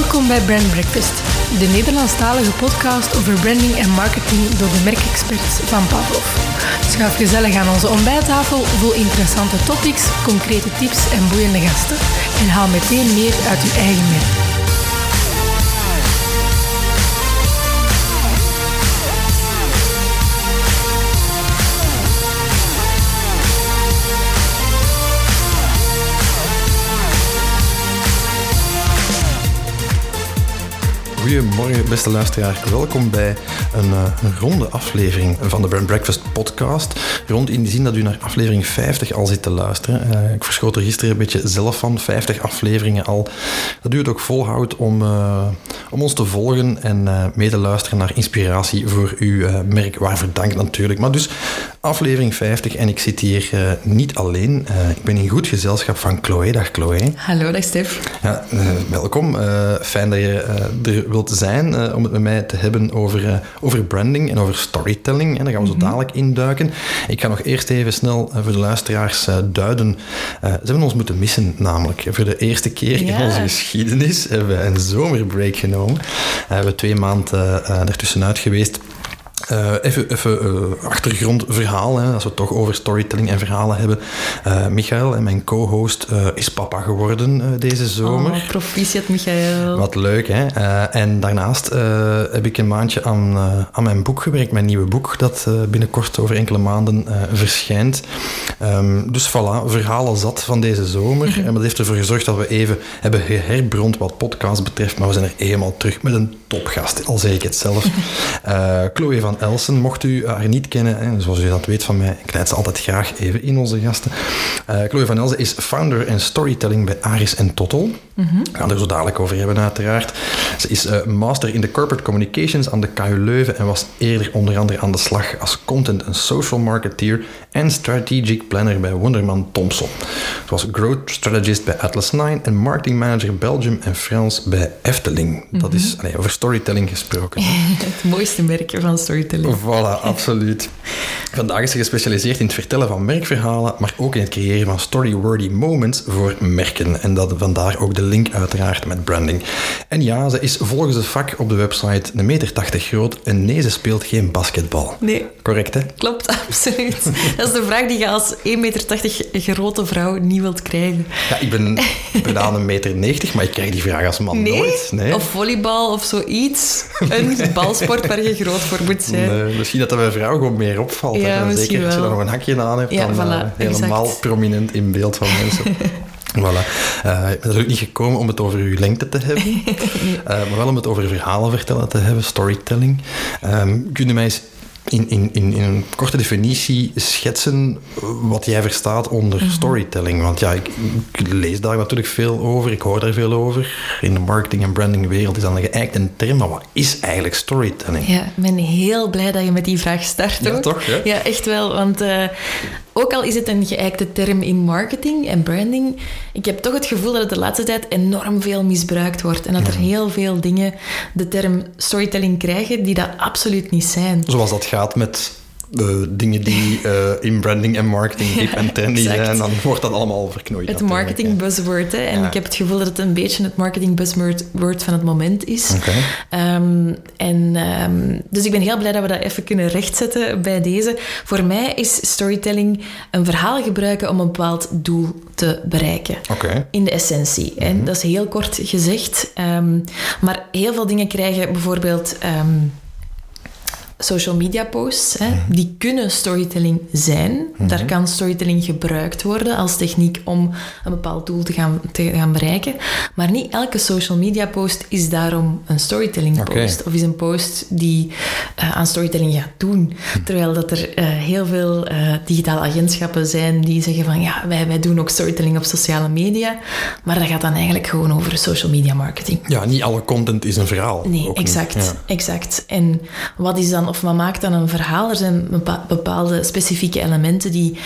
Welkom bij Brand Breakfast, de Nederlandstalige podcast over branding en marketing door de merkexperts van Pavlov. Schuif gezellig aan onze ontbijttafel vol interessante topics, concrete tips en boeiende gasten. En haal meteen meer uit uw eigen merk. Goedemorgen, beste luisteraar. Welkom bij een, een, ronde aflevering van de Brand Breakfast podcast. Rond in de zin dat u naar aflevering 50 al zit te luisteren. Uh, ik verschoot er gisteren een beetje zelf van, 50 afleveringen al. Dat u het ook volhoudt om, uh, om ons te volgen en mee te luisteren naar inspiratie voor uw merk. Waarvoor dank natuurlijk. Maar dus aflevering 50 en ik zit hier niet alleen. ik ben in goed gezelschap van Chloe. Dag Chloe. Hallo, dag Stef. Ja, welkom. fijn dat je er wilt zijn om het met mij te hebben over, over branding en over storytelling. En daar gaan we zo Mhm. dadelijk induiken. Ik ga nog eerst even snel voor de luisteraars duiden. ze hebben ons moeten missen, namelijk. Voor de eerste keer Ja. in onze geschiedenis hebben we een zomerbreak genomen. we hebben twee maanden ertussenuit geweest. Uh, even even uh, achtergrondverhaal, hè, als we het toch over storytelling en verhalen hebben. Uh, Michael, mijn co-host, is papa geworden deze zomer. Oh, proficiat, Michael. Wat leuk, hè? en daarnaast heb ik een maandje aan, aan mijn boek gewerkt, mijn nieuwe boek, dat binnenkort over enkele maanden verschijnt. Um, dus voilà, verhalen zat van deze zomer. Mhm. en dat heeft ervoor gezorgd dat we even hebben geherbrond wat podcast betreft, maar we zijn er eenmaal terug met een topgast, al zeg ik het zelf. Chloe van Elsen, mocht u haar niet kennen, hè, zoals u dat weet van mij, ik ze altijd graag even in onze gasten. Uh, Chloe van Elsen is founder en storytelling bij Aris en Tottel. Mhm. We gaan er zo dadelijk over hebben, uiteraard. Ze is uh, master in de corporate communications aan de KU Leuven en was eerder onder andere aan de slag als content en social marketeer en strategic planner bij Wonderman Thompson. Ze was growth strategist bij Atlas 9 en marketing manager Belgium en Frans bij Efteling. Dat is allee, over storytelling gesproken. het mooiste merkje van storytelling. Voilà, absoluut. Vandaag is ze gespecialiseerd in het vertellen van merkverhalen, maar ook in het creëren van story-worthy moments voor merken. En dat vandaar ook de link uiteraard met branding. En ja, ze is volgens het vak op de website een meter 80 groot en nee, ze speelt geen basketbal. Nee. Correct, hè? Klopt, absoluut. Dat is de vraag die je als 1,80 meter grote vrouw niet wilt krijgen. Ja, ik ben bijna een meter 90, maar ik krijg die vraag als man nee? nooit. Nee. Of volleybal of zoiets. Een balsport waar je groot voor moet zijn. Nee, misschien dat dat bij vrouwen gewoon meer opvalt. Ja, hè? Zeker als je wel. er nog een hakje aan hebt, Ja, dan voilà, uh, helemaal exact. prominent in beeld van mensen. Voilà. Uh, ik ben er ook niet gekomen om het over uw lengte te hebben, uh, maar wel om het over verhalen vertellen te hebben, storytelling. Um, kun je mij eens in, in, in, in een korte definitie schetsen wat jij verstaat onder Mhm. storytelling? Want ja, ik, ik, lees daar natuurlijk veel over, ik hoor daar veel over. In de marketing- en brandingwereld is dat een geëikte term, maar wat is eigenlijk storytelling? Ja, ik ben heel blij dat je met die vraag start Ja, ook. toch? Hè? Ja, echt wel. Want uh, ook al is het een geëikte term in marketing en branding, ik heb toch het gevoel dat het de laatste tijd enorm veel misbruikt wordt. En dat er heel veel dingen de term storytelling krijgen die dat absoluut niet zijn. Zoals dat gaat met de dingen die uh, in branding en marketing hip en trendy exact. zijn, dan wordt dat allemaal verknooid. Het marketing buzzword, hè. En Ja. ik heb het gevoel dat het een beetje het marketing buzzword word van het moment is. Okay. Um, en, um, dus ik ben heel blij dat we dat even kunnen rechtzetten bij deze. Voor mij is storytelling een verhaal gebruiken om een bepaald doel te bereiken. Okay. In de essentie. Mm -hmm. En dat is heel kort gezegd. Um, maar heel veel dingen krijgen bijvoorbeeld social media posts, hè, die kunnen storytelling zijn. Mm -hmm. Daar kan storytelling gebruikt worden als techniek om een bepaald doel te gaan, te gaan bereiken. Maar niet elke social media post is daarom een storytelling post. Okay. Of is een post die uh, aan storytelling gaat doen. Terwijl dat er uh, heel veel uh, digitale agentschappen zijn die zeggen van ja, wij, wij doen ook storytelling op sociale media. Maar dat gaat dan eigenlijk gewoon over social media marketing. Ja, niet alle content is een verhaal. Nee, exact, ja. exact. En wat is dan of wat maakt dan een verhaal? Er zijn bepaalde specifieke elementen die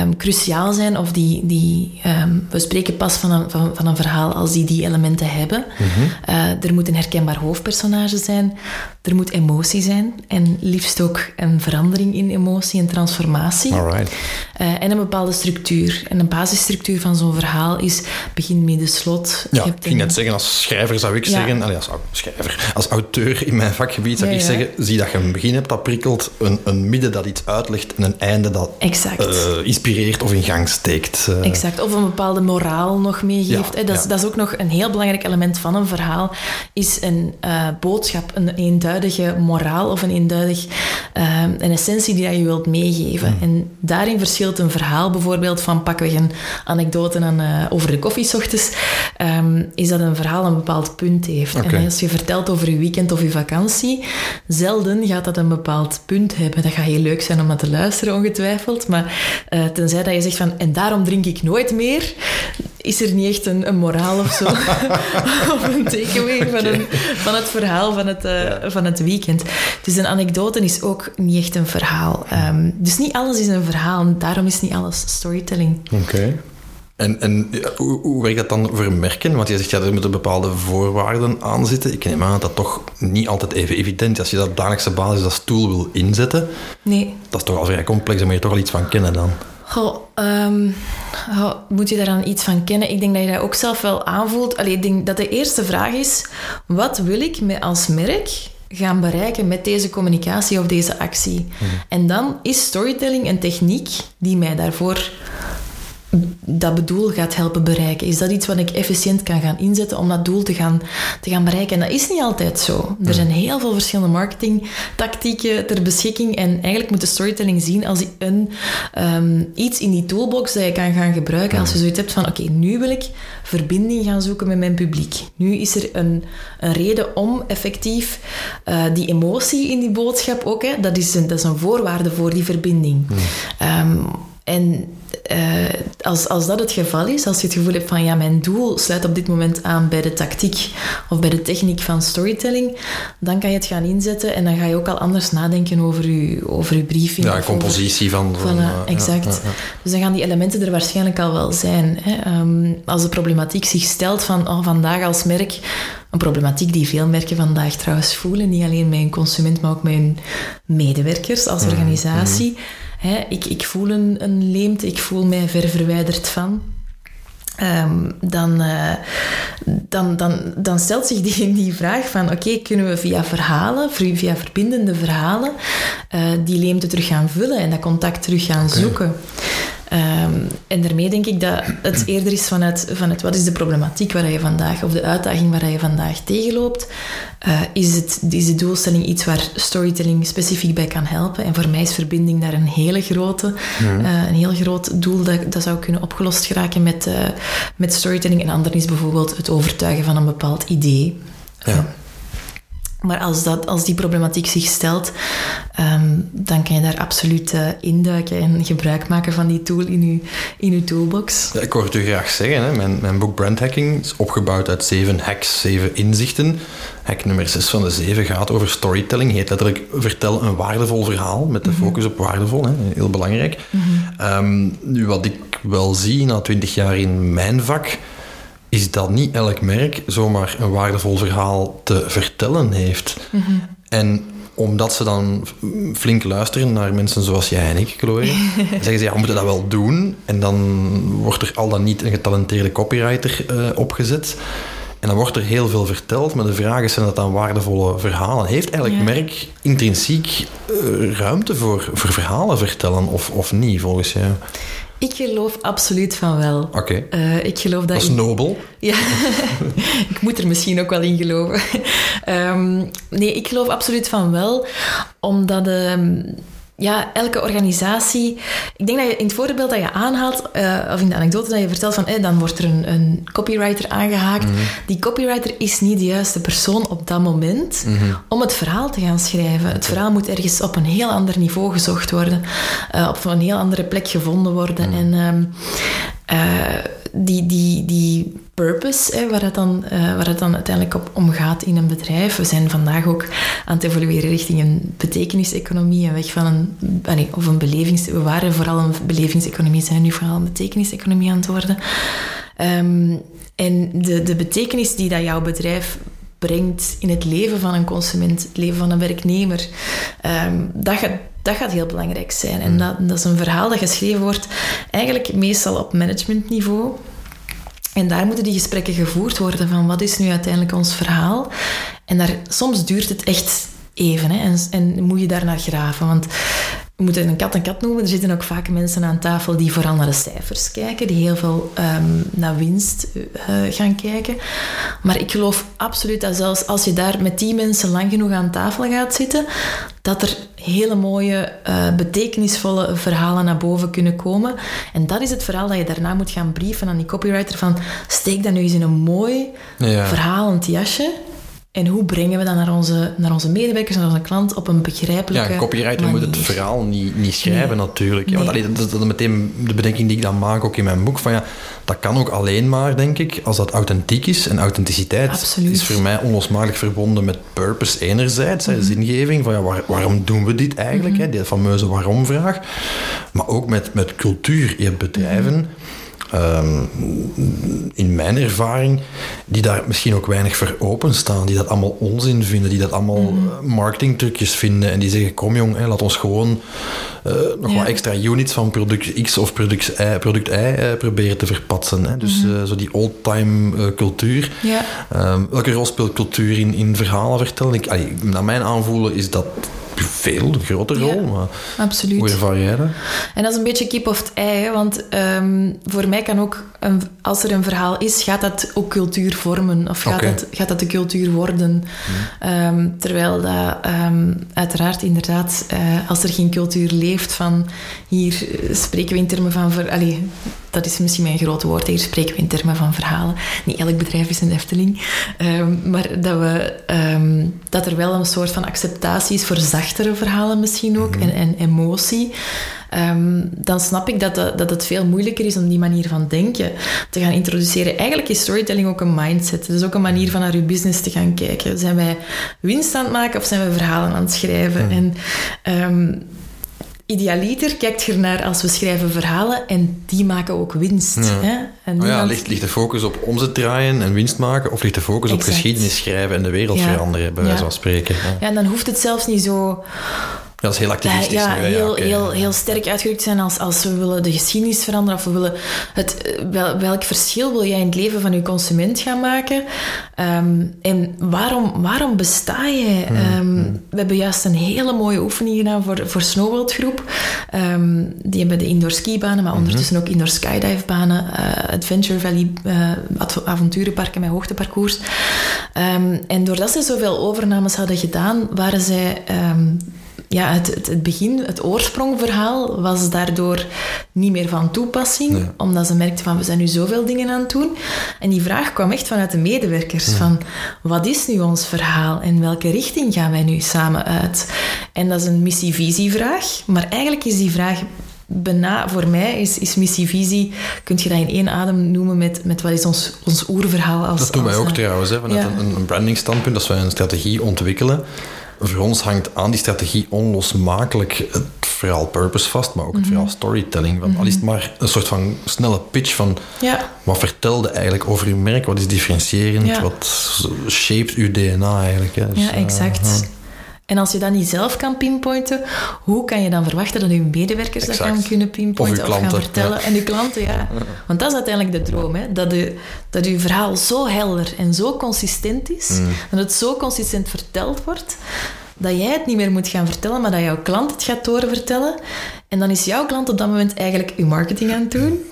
um, cruciaal zijn of die, die um, we spreken pas van een, van, van een verhaal als die die elementen hebben. Mhm. Mm -hmm. uh, er moet een herkenbaar hoofdpersonage zijn. Er moet emotie zijn en liefst ook een verandering in emotie en transformatie. Alright. Uh, en een bepaalde structuur. En een basisstructuur van zo'n verhaal is begin, midden, slot. Ja, ik ging net zeggen, als schrijver zou ik zeggen, allee, als schrijver, als auteur in mijn vakgebied zou ik zeggen, zie dat je een begin hebt dat prikkelt, een, een midden dat iets uitlegt en een einde dat uh, inspireert of in gang steekt. Uh. Exact, of een bepaalde moraal nog meegeeft. dat, is, dat, is, ook nog een heel belangrijk element van een verhaal, is een boodschap, een eenduidige moraal of een eenduidig een essentie die je wilt meegeven. Hmm. En daarin verschilt een verhaal bijvoorbeeld van pakweg een anekdote aan, uh, over de koffie ochtends, um, is dat een verhaal een bepaald punt heeft. En als je vertelt over je weekend of je vakantie, zelden gaat dat een bepaald punt hebben. Dat gaat heel leuk zijn om naar te luisteren, ongetwijfeld. Maar uh, tenzij dat je zegt van, en daarom drink ik nooit meer, is er niet echt een, een moraal of zo. of een takeaway van, van het verhaal van het, uh, van het weekend. Dus een anekdote is ook niet echt een verhaal. Um, dus niet alles is een verhaal. En daarom is niet alles storytelling. Oké. En, en hoe, hoe werkt dat dan vermerken? Want je zegt, ja, er moeten bepaalde voorwaarden aan zitten. Ik neem aan dat dat toch niet altijd even evident is. Als je dat op dagelijkse basis als tool wil inzetten, nee. dat is toch al vrij complex. Daar moet je toch al iets van kennen dan. Goh, um, moet je daar dan iets van kennen? Ik denk dat je dat ook zelf wel aanvoelt. Allee, ik denk dat de eerste vraag is: wat wil ik met als merk gaan bereiken met deze communicatie of deze actie? Hmm. En dan is storytelling een techniek die mij daarvoor dat doel gaat helpen bereiken? Is dat iets wat ik efficiënt kan gaan inzetten om dat doel te gaan, te gaan bereiken? En dat is niet altijd zo. Er zijn heel veel verschillende marketingtactieken ter beschikking en eigenlijk moet de storytelling zien als een, um, iets in die toolbox dat je kan gaan gebruiken als je zoiets hebt van oké, nu wil ik verbinding gaan zoeken met mijn publiek. Nu is er een, een reden om effectief uh, die emotie in die boodschap ook, hè, dat, is een, dat is een voorwaarde voor die verbinding. Um, en uh, als, als dat het geval is, als je het gevoel hebt van ja, mijn doel sluit op dit moment aan bij de tactiek of bij de techniek van storytelling, dan kan je het gaan inzetten en dan ga je ook al anders nadenken over je, over je briefing. Ja, compositie van... van uh, exact. Ja, ja, dus dan gaan die elementen er waarschijnlijk al wel zijn. Hè. Um, als de problematiek zich stelt van oh, vandaag als merk een problematiek die veel merken vandaag trouwens voelen. Niet alleen mijn consument, maar ook mijn medewerkers als mhm, organisatie. Mhm. Hè, ik, ik voel een, een leemte, ik voel mij ver verwijderd van. Um, dan, uh, dan, dan, dan stelt zich die, die vraag van oké, okay, kunnen we via verhalen, via verbindende verhalen, uh, die leemte terug gaan vullen en dat contact terug gaan okay. zoeken. Um, en daarmee denk ik dat het eerder is vanuit, vanuit wat is de problematiek waar je vandaag, of de uitdaging waar je vandaag tegenloopt. Uh, is, het, is de doelstelling iets waar storytelling specifiek bij kan helpen? En voor mij is verbinding daar een hele grote, mm. uh, een heel groot doel dat, dat zou kunnen opgelost geraken met, uh, met storytelling. En ander is bijvoorbeeld het overtuigen van een bepaald idee. Ja. Maar als, dat, als die problematiek zich stelt, um, dan kan je daar absoluut uh, induiken en gebruik maken van die tool in je, in uw toolbox. Ja, ik hoor het u graag zeggen. Hè. Mijn, mijn boek Brand Hacking is opgebouwd uit zeven hacks, zeven inzichten. Hack nummer zes van de zeven gaat over storytelling. Heet letterlijk vertel een waardevol verhaal, met de mhm. focus op waardevol. Hè. Heel belangrijk. Mm -hmm. um, nu, wat ik wel zie na twintig jaar in mijn vak is dat niet elk merk zomaar een waardevol verhaal te vertellen heeft. Mhm. En omdat ze dan flink luisteren naar mensen zoals jij en ik, Chloe, zeggen ze, ja, we moeten dat wel doen. En dan wordt er al dan niet een getalenteerde copywriter uh, opgezet. En dan wordt er heel veel verteld, maar de vraag is, zijn dat dan waardevolle verhalen? Heeft ja. merk intrinsiek uh, ruimte voor, voor verhalen vertellen of, of niet, volgens jou? Ik geloof absoluut van wel. Oké. Okay. Uh, ik geloof dat. Dat is ik... nobel. Ja, ik moet er misschien ook wel in geloven. um, nee, ik geloof absoluut van wel, omdat. Um, ja, elke organisatie. Ik denk dat je in het voorbeeld dat je aanhaalt, uh, of in de anekdote dat je vertelt van eh, dan wordt er een, een copywriter aangehaakt. Mm -hmm. Die copywriter is niet de juiste persoon op dat moment mm -hmm. om het verhaal te gaan schrijven. Het verhaal moet ergens op een heel ander niveau gezocht worden, uh, op een heel andere plek gevonden worden. Mm -hmm. En um, die, die, die purpose, hè, waar, het dan, uh, waar het dan uiteindelijk op omgaat in een bedrijf. We zijn vandaag ook aan het evolueren richting een betekeniseconomie en weg van een, of een belevings... We waren vooral een belevingseconomie, zijn nu vooral een betekeniseconomie aan het worden. Um, en de, de betekenis die dat jouw bedrijf brengt in het leven van een consument, het leven van een werknemer. Ehm, dat, gaat, dat gaat heel belangrijk zijn. En dat, dat is een verhaal dat geschreven wordt eigenlijk meestal op managementniveau. En daar moeten die gesprekken gevoerd worden van wat is nu uiteindelijk ons verhaal. En daar, soms duurt het echt even hè, en, en moet je daar naar graven. Want we moeten een kat een kat noemen. Er zitten ook vaak mensen aan tafel die vooral naar de cijfers kijken, die heel veel ehm, naar winst uh, gaan kijken. Maar ik geloof absoluut dat zelfs als je daar met die mensen lang genoeg aan tafel gaat zitten, dat er hele mooie, uh, betekenisvolle verhalen naar boven kunnen komen. En dat is het verhaal dat je daarna moet gaan brieven aan die copywriter van steek dat nu eens in een mooi, ja. verhalend jasje en hoe brengen we dat naar onze, naar onze medewerkers, naar onze klant op een begrijpelijke Ja, een copywriter moet het verhaal niet, niet schrijven natuurlijk. Ja, want allee, dat, is, dat is meteen de bedenking die ik dan maak, ook in mijn boek, van ja, dat kan ook alleen maar, denk ik, als dat authentiek is. En authenticiteit Absoluut. is voor mij onlosmakelijk verbonden met purpose enerzijds, mm zingeving, van ja, waar, waarom doen we dit eigenlijk, mm -hmm. hè, die fameuze waarom-vraag. Maar ook met, met cultuur. Je hebt bedrijven... Mm Um, in mijn ervaring, die daar misschien ook weinig voor openstaan, die dat allemaal onzin vinden, die dat allemaal mm. marketingtrucjes vinden en die zeggen, kom jong, hè, laat ons gewoon uh, nog ja. wat extra units van product X of product Y, product y uh, proberen te verpatsen. Hè. Dus mm -hmm. uh, zo die old-time cultuur. Ja. Um, welke rol speelt cultuur in, in verhalen vertellen? Ik, allee, naar mijn aanvoelen is dat veel, een grote rol. Ja, maar absoluut. Hoe ervaar jij dat? En dat is een beetje kip of het ei. Hè? Want um, voor mij kan ook, een, als er een verhaal is, gaat dat ook cultuur vormen. Of gaat, okay. dat, gaat dat de cultuur worden. Hmm. Um, terwijl dat um, uiteraard inderdaad, uh, als er geen cultuur leeft van hier spreken we in termen van... Ver, allee, dat is misschien mijn grote woord. Hier spreken we in termen van verhalen. Niet elk bedrijf is een Efteling. Um, maar dat, we, um, dat er wel een soort van acceptatie is voor zachtere verhalen misschien ook. Mm -hmm. en, en, emotie. Um, dan snap ik dat, dat, dat het veel moeilijker is om die manier van denken te gaan introduceren. Eigenlijk is storytelling ook een mindset. Het is ook een manier van naar je business te gaan kijken. Zijn wij winst aan het maken of zijn we verhalen aan het schrijven? Mm. En idealiter kijkt je ernaar als we schrijven verhalen en die maken ook winst. Ja. Hè? En niemand... ja, ligt, ligt de focus op omzet draaien en winst maken of ligt de focus exact. op geschiedenis schrijven en de wereld ja. veranderen, bij wijze van spreken? Ja. en dan hoeft het zelfs niet zo dat is heel activistisch. Ja, heel, ja, okay. heel, heel sterk uitgedrukt zijn als, als we willen de geschiedenis veranderen of we willen het, wel, welk verschil wil jij in het leven van je consument gaan maken um, en waarom, waarom besta je? Um, mm. We hebben juist een hele mooie oefening gedaan voor, voor Snowworld groep. Um, die hebben de indoor skibanen, maar ondertussen mm -hmm. ook indoor skydivebanen, uh, Adventure Valley uh, avonturenparken met hoogteparcours. en doordat ze zoveel overnames hadden gedaan, waren zij ja, het, het, het, begin, het oorsprongverhaal, was daardoor niet meer van toepassing. Nee. Omdat ze merkten van, we zijn nu zoveel dingen aan het doen. En die vraag kwam echt vanuit de medewerkers. Van, wat is nu ons verhaal? En welke richting gaan wij nu samen uit? En dat is een missie-visie-vraag. Maar eigenlijk is die vraag Bena, voor mij is, is missie-visie, kun je dat in één adem noemen met, met wat is ons, ons oerverhaal als... Dat doen wij als, ook trouwens, hè, vanuit ja. een, een branding standpunt, als wij een strategie ontwikkelen voor ons hangt aan die strategie onlosmakelijk het verhaal purpose vast, maar ook het verhaal storytelling. Want mm -hmm. al is het maar een soort van snelle pitch van ja. wat vertelde eigenlijk over uw merk, wat is differentiërend, ja. wat shaped uw DNA eigenlijk. Hè. Dus, ja, exact. Uh, en als je dat niet zelf kan pinpointen, hoe kan je dan verwachten dat je medewerkers exact. dat gaan kunnen pinpointen of, of gaan vertellen? Ja. En je klanten, ja. Want dat is uiteindelijk de droom, hè? Dat, je, dat je verhaal zo helder en zo consistent is, mm. dat het zo consistent verteld wordt, dat jij het niet meer moet gaan vertellen, maar dat jouw klant het gaat doorvertellen. En dan is jouw klant op dat moment eigenlijk je marketing aan het doen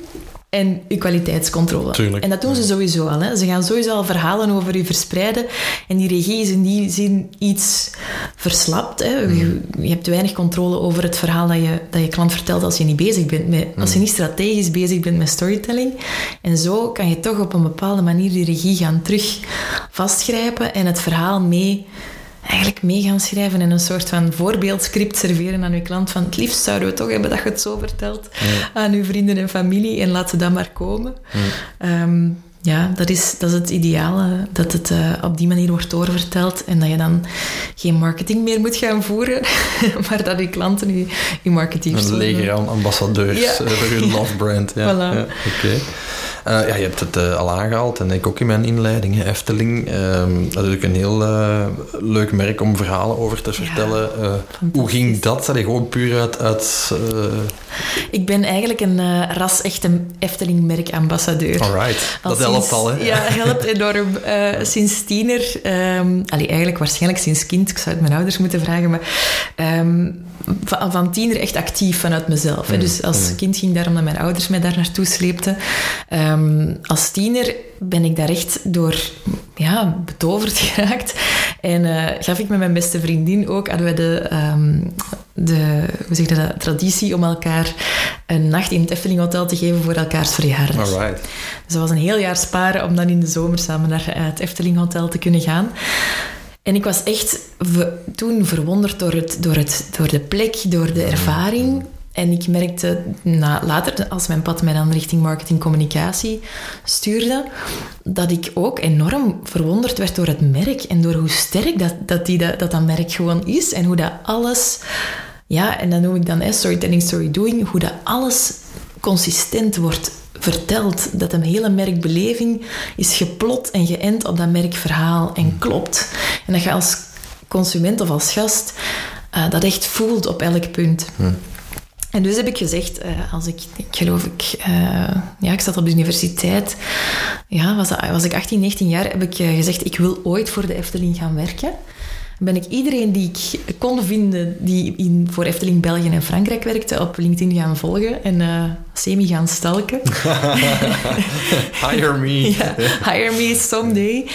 en je kwaliteitscontrole. Tuurlijk. En dat doen ze sowieso al. Hè. Ze gaan sowieso al verhalen over je verspreiden. En die regie is in die zin iets verslapt. Hè. Je, je, hebt weinig controle over het verhaal dat je, dat je klant vertelt als je niet bezig bent met... Als je niet strategisch bezig bent met storytelling. En zo kan je toch op een bepaalde manier die regie gaan terug vastgrijpen en het verhaal mee eigenlijk mee gaan schrijven en een soort van voorbeeldscript serveren aan uw klant van het liefst zouden we toch hebben dat je het zo vertelt ja. aan uw vrienden en familie en laat ze dan maar komen. Ja, um, ja dat, is, dat is het ideale, dat het uh, op die manier wordt doorverteld en dat je dan geen marketing meer moet gaan voeren, maar dat je klanten je, je marketing Een leger aan ambassadeurs ja. voor hun love brand. Ja. voilà. ja. Okay. Ja, je hebt het al aangehaald en ik ook in mijn inleiding. Efteling, ehm, dat is ook een heel leuk merk om verhalen over te vertellen. hoe ging dat? Allee, gewoon puur uit... uit Ik ben eigenlijk een ras-echte Efteling-merkambassadeur. Alright, dat helpt al, hè? Ja, helpt enorm. sinds tiener, allee, eigenlijk waarschijnlijk sinds kind, ik zou het mijn ouders moeten vragen, maar um, van, van tiener echt actief vanuit mezelf. Mm, dus als mm. kind ging daarom dat mijn ouders mij daar naartoe sleepten. Um, als tiener ben ik daar echt door ja, betoverd geraakt. En uh, gaf ik met mijn beste vriendin ook, hadden we de, um, de hoe zeg je dat, traditie om elkaar een nacht in het Efteling Hotel te geven voor elkaars verjaardag. Alright. Dus dat was een heel jaar sparen om dan in de zomer samen naar het Efteling Hotel te kunnen gaan. En ik was echt toen verwonderd door, het, door, het, door de plek, door de ervaring. En ik merkte na, later, als mijn pad mij dan richting marketing communicatie stuurde, dat ik ook enorm verwonderd werd door het merk en door hoe sterk dat dat, die, dat, dat, merk gewoon is en hoe dat alles, ja, en dan noem ik dan eh, storytelling, story doing, hoe dat alles consistent wordt vertelt dat een hele merkbeleving is geplot en geënt op dat merkverhaal en hmm. klopt. En dat je als consument of als gast uh, dat echt voelt op elk punt. Hmm. En dus heb ik gezegd, uh, als ik, ik geloof ik, uh, ja, ik zat op de universiteit, ja, was, was ik 18, 19 jaar, heb ik gezegd, ik wil ooit voor de Efteling gaan werken ben ik iedereen die ik kon vinden die in, voor Efteling België en Frankrijk werkte op LinkedIn gaan volgen en uh, semi gaan stalken. hire me. ja, hire me someday.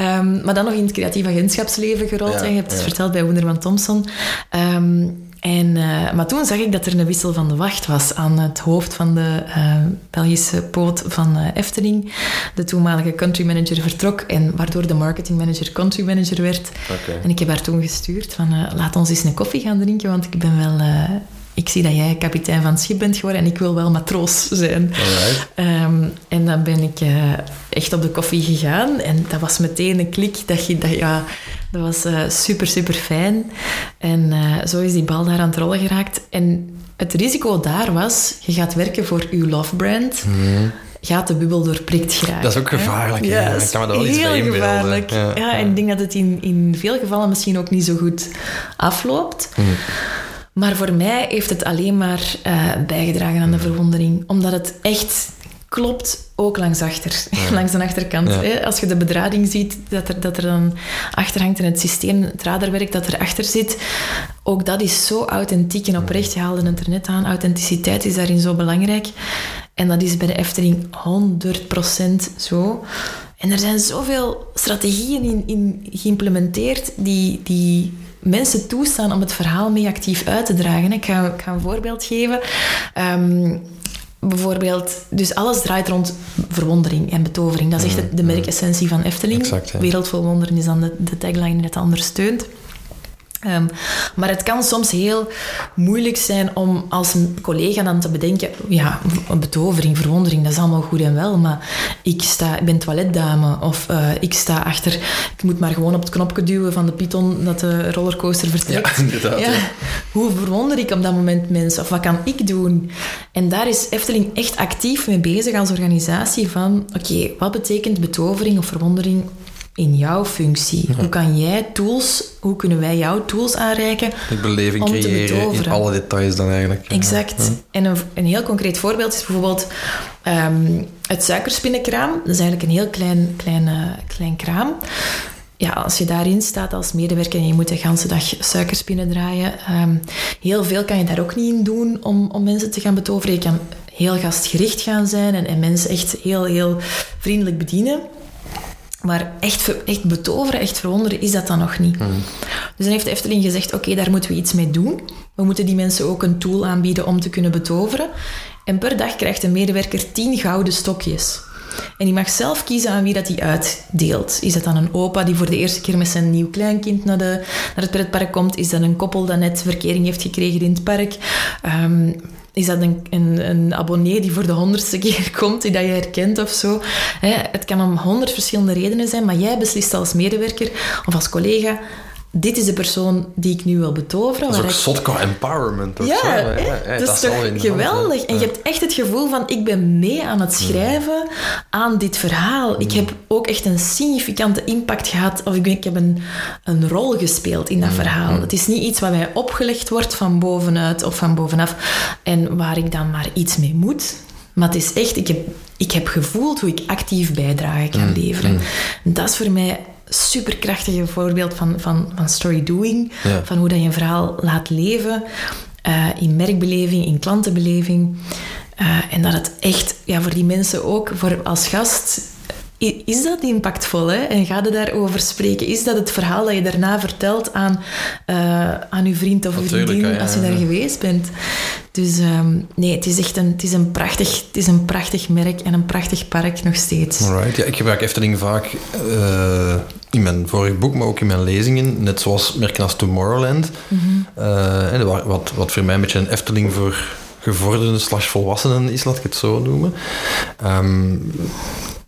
Um, maar dan nog in het creatief agentschapsleven gerold. Ja, je hebt het verteld bij Wonderman Thompson. Um, en, uh, maar toen zag ik dat er een wissel van de wacht was aan het hoofd van de uh, Belgische poot van uh, Efteling. De toenmalige country manager vertrok en waardoor de marketing manager country manager werd. Okay. En ik heb haar toen gestuurd van laat ons eens een koffie gaan drinken, want ik ben wel ik zie dat jij kapitein van het schip bent geworden en ik wil wel matroos zijn. Um, en dan ben ik uh, echt op de koffie gegaan en dat was meteen een klik dat je, dat, ja, dat was uh, super, super fijn. En uh, zo is die bal daar aan het rollen geraakt. En het risico daar was, je gaat werken voor je love brand. Mm gaat de bubbel doorprikt geraken. Dat is ook gevaarlijk. Ja, ja. Ik kan me dat wel iets bij gevaarlijk. Ja, ja, en ik denk dat het in, in veel gevallen misschien ook niet zo goed afloopt. Mm. Maar voor mij heeft het alleen maar uh, bijgedragen aan de verwondering. Omdat het echt klopt, ook langs achter. langs de achterkant. Hè? Als je de bedrading ziet, dat er, dat er dan achter hangt en het systeem, het radarwerk dat erachter zit. Ook dat is zo authentiek en oprecht. Je haalde het er net aan. Authenticiteit is daarin zo belangrijk. En dat is bij de Efteling 100% zo. En er zijn zoveel strategieën in, in geïmplementeerd die... die mensen toestaan om het verhaal mee actief uit te dragen. Ik ga, ik ga een voorbeeld geven. Um, bijvoorbeeld, dus alles draait rond verwondering en betovering. Dat is echt de, de mm-hmm. merkessentie van Efteling. Exact, ja. Wereld vol wonderen is dan de, de tagline die het ondersteunt. Um, maar het kan soms heel moeilijk zijn om als een collega dan te bedenken, ja, een betovering, verwondering, dat is allemaal goed en wel, maar ik, sta, ik ben toiletdame of uh, ik sta achter, ik moet maar gewoon op het knopje duwen van de piton dat de rollercoaster vertrekt. Ja, inderdaad. Ja. Hoe verwonder ik op dat moment mensen of wat kan ik doen? En daar is Efteling echt actief mee bezig als organisatie van, oké, wat betekent betovering of verwondering in jouw functie. Hoe kan jij tools, hoe kunnen wij jouw tools aanreiken De beleving creëren in alle details dan eigenlijk. Exact. En een, een, heel concreet voorbeeld is bijvoorbeeld um, het suikerspinnenkraam. Dat is eigenlijk een heel klein, klein, uh, klein kraam. Ja, als je daarin staat als medewerker en je moet de hele dag suikerspinnen draaien, um, heel veel kan je daar ook niet in doen om, om mensen te gaan betoveren. Je kan heel gastgericht gaan zijn en, en mensen echt heel, heel vriendelijk bedienen. Maar echt, echt betoveren, echt verwonderen, is dat dan nog niet. Hmm. Dus dan heeft de Efteling gezegd, oké, daar moeten we iets mee doen. We moeten die mensen ook een tool aanbieden om te kunnen betoveren. En per dag krijgt een medewerker 10 gouden stokjes. En die mag zelf kiezen aan wie dat die uitdeelt. Is dat dan een opa die voor de eerste keer met zijn nieuw kleinkind naar, de, naar het pretpark komt? Is dat een koppel dat net verkering heeft gekregen in het park? Um, is dat een, een, een, abonnee die voor de honderdste keer komt, die dat je herkent of zo. het kan om honderd verschillende redenen zijn, maar jij beslist als medewerker of als collega dit is de persoon die ik nu wil betoveren. Dat is ook ik- empowerment. of ja, zo. hè? dat is toch geweldig. En je hebt echt het gevoel van, ik ben mee aan het schrijven aan dit verhaal. Ik heb ook echt een significante impact gehad, of ik, ik heb een, een rol gespeeld in dat verhaal. Het is niet iets wat mij opgelegd wordt van bovenuit of van bovenaf en waar ik dan maar iets mee moet. Maar het is echt, ik heb, ik heb gevoeld hoe ik actief bijdrage kan leveren. Dat is voor mij superkrachtige voorbeeld van, van, van story doing. Ja. Van hoe dat je een verhaal laat leven. eh, in merkbeleving, in klantenbeleving. Eh, en dat het echt, ja, voor die mensen ook, voor als gast... Is dat impactvol? Hè? En ga je daarover spreken? Is dat het verhaal dat je daarna vertelt aan, eh, aan uw vriend of Natuurlijk, vriendin ja, ja, als je daar geweest bent? Dus ehm, nee, het is echt een, het is een, prachtig, het is een prachtig merk en een prachtig park nog steeds. Alright. Ja, ik gebruik Efteling vaak eh, in mijn vorig boek, maar ook in mijn lezingen. Net zoals merken als Tomorrowland. Eh, en wa- wat, wat voor mij een beetje een Efteling voor gevorderden slash volwassenen is, laat ik het zo noemen. Ehm,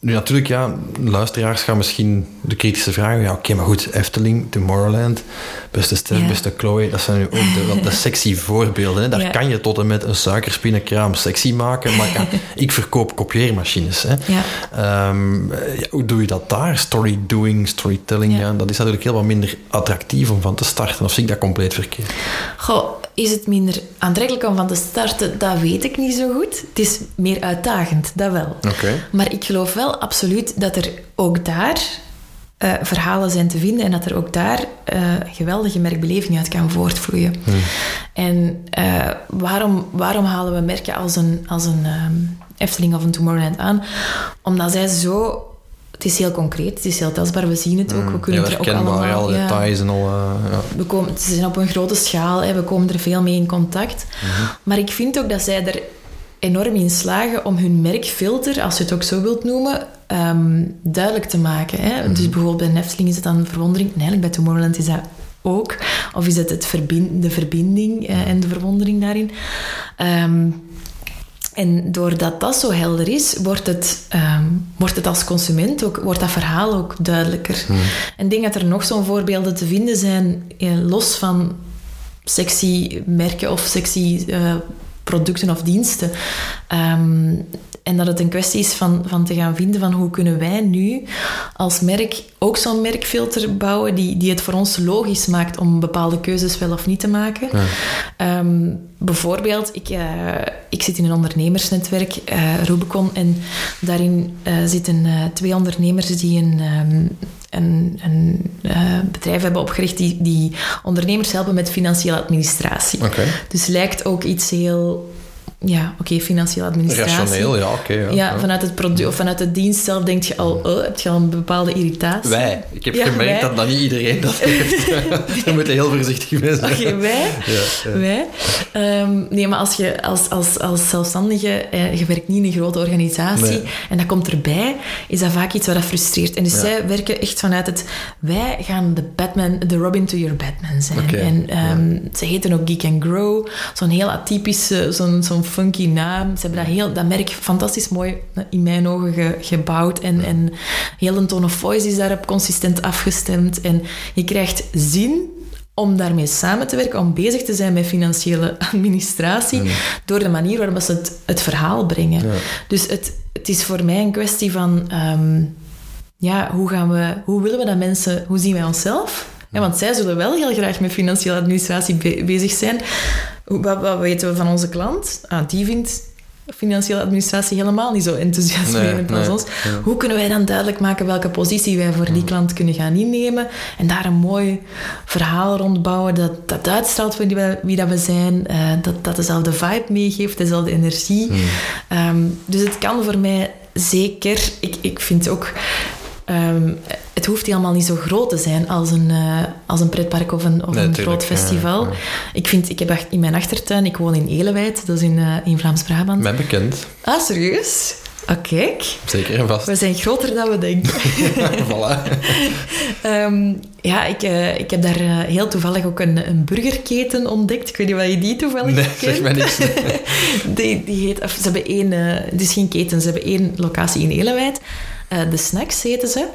nu natuurlijk, ja, luisteraars gaan misschien de kritische vragen. Ja, oké, maar goed, Efteling, Tomorrowland, beste Stef, Ja. beste Chloe, dat zijn nu ook de, de sexy voorbeelden. Hè. Daar Ja. kan je tot en met een suikerspinnenkraam sexy maken, maar ja, ik verkoop kopieermachines. Hè. Ja. Ehm, ja, hoe doe je dat daar? Story doing, storytelling, ja. Ja. dat is natuurlijk heel wat minder attractief om van te starten. Of zie ik dat compleet verkeerd? Goh, is het minder aantrekkelijk om van te starten? Dat weet ik niet zo goed. Het is meer uitdagend, dat wel. Oké. Maar ik geloof wel absoluut dat er ook daar eh, verhalen zijn te vinden en dat er ook daar eh, geweldige merkbeleving uit kan voortvloeien. En eh, waarom, waarom halen we merken als een, als een ehm, Efteling of een Tomorrowland aan? Omdat zij zo... Het is heel concreet, het is heel tastbaar, we zien het ook, we kunnen er ook allemaal... alle ja. details en al. ja. We komen, ze zijn op een grote schaal, hè, we komen er veel mee in contact. Maar ik vind ook dat zij er enorm in slagen om hun merkfilter, als je het ook zo wilt noemen, ehm, duidelijk te maken. Hè. Dus bijvoorbeeld bij Nefteling is het dan verwondering. Nee, eigenlijk bij Tomorrowland is dat ook. Of is het, het verbind, de verbinding eh, en de verwondering daarin. Ehm, en doordat dat zo helder is, wordt het, ehm, wordt het als consument ook, wordt dat verhaal ook duidelijker. En ik denk dat er nog zo'n voorbeelden te vinden zijn, eh, los van sexy merken of sexy eh, producten of diensten. En dat het een kwestie is van, van te gaan vinden van hoe kunnen wij nu als merk ook zo'n merkfilter bouwen die, die het voor ons logisch maakt om bepaalde keuzes wel of niet te maken. Ehm, bijvoorbeeld, ik, eh, ik zit in een ondernemersnetwerk, eh, Rubicon, en daarin eh, zitten twee ondernemers die een, ehm, een, een bedrijf hebben opgericht die, die ondernemers helpen met financiële administratie. Dus lijkt ook iets heel... Ja, oké, financiële administratie. Rationeel, ja, oké. ja. Ja, vanuit het product of vanuit de dienst zelf denk je al, oh, heb je al een bepaalde irritatie. Wij. Ik heb Ja, gemerkt wij. dat dat niet iedereen dat heeft. Daar moet je heel voorzichtig mee zijn. Oké, wij. Ja, wij. Ehm, nee, maar als je als, als, als zelfstandige, eh, je werkt niet in een grote organisatie Nee. en dat komt erbij, is dat vaak iets wat dat frustreert. En dus zij werken echt vanuit het, wij gaan de Batman, de Robin to your Batman zijn. En ehm, ze heten ook Geek and Grow, zo'n heel atypische, zo'n zo'n funky naam. Ze hebben dat, heel, dat merk fantastisch mooi eh, in mijn ogen ge- gebouwd en, en heel een tone of voice is daarop consistent afgestemd. En je krijgt zin om daarmee samen te werken, om bezig te zijn met financiële administratie, door de manier waarop ze het, het verhaal brengen. Ja. Dus het, het is voor mij een kwestie van, ehm, ja, hoe, gaan we, hoe willen we dat mensen, hoe zien wij onszelf? Ja, want zij zullen wel heel graag met financiële administratie be- bezig zijn. Wat, wat weten we van onze klant? Ah, die vindt financiële administratie helemaal niet zo enthousiasmerend Nee, als nee, ons. Hoe kunnen wij dan duidelijk maken welke positie wij voor die klant kunnen gaan innemen en daar een mooi verhaal rond bouwen dat, dat uitstraalt wie, wie dat we zijn, eh, dat, dat dezelfde vibe meegeeft, dezelfde energie. Ehm, dus het kan voor mij zeker, ik, ik vind ook, ehm, het hoeft helemaal niet zo groot te zijn als een, eh, als een pretpark of een, of Nee, een tuurlijk, groot festival. ja. Ik, vind, ik heb echt in mijn achtertuin, ik woon in Elewijd, dat is in, eh, in Vlaams-Brabant. Mij bekend. Ah, serieus? Ah, kijk. Zeker en vast. We zijn groter dan we denken. voilà. Ehm, ja, ik, eh, ik heb daar heel toevallig ook een, een burgerketen ontdekt. Ik weet niet of je die toevallig Nee, kent. zeg mij niks. die, die heet, of ze hebben één, het is geen keten, ze hebben één locatie in Elewijd. Eh, de Snacks heten ze.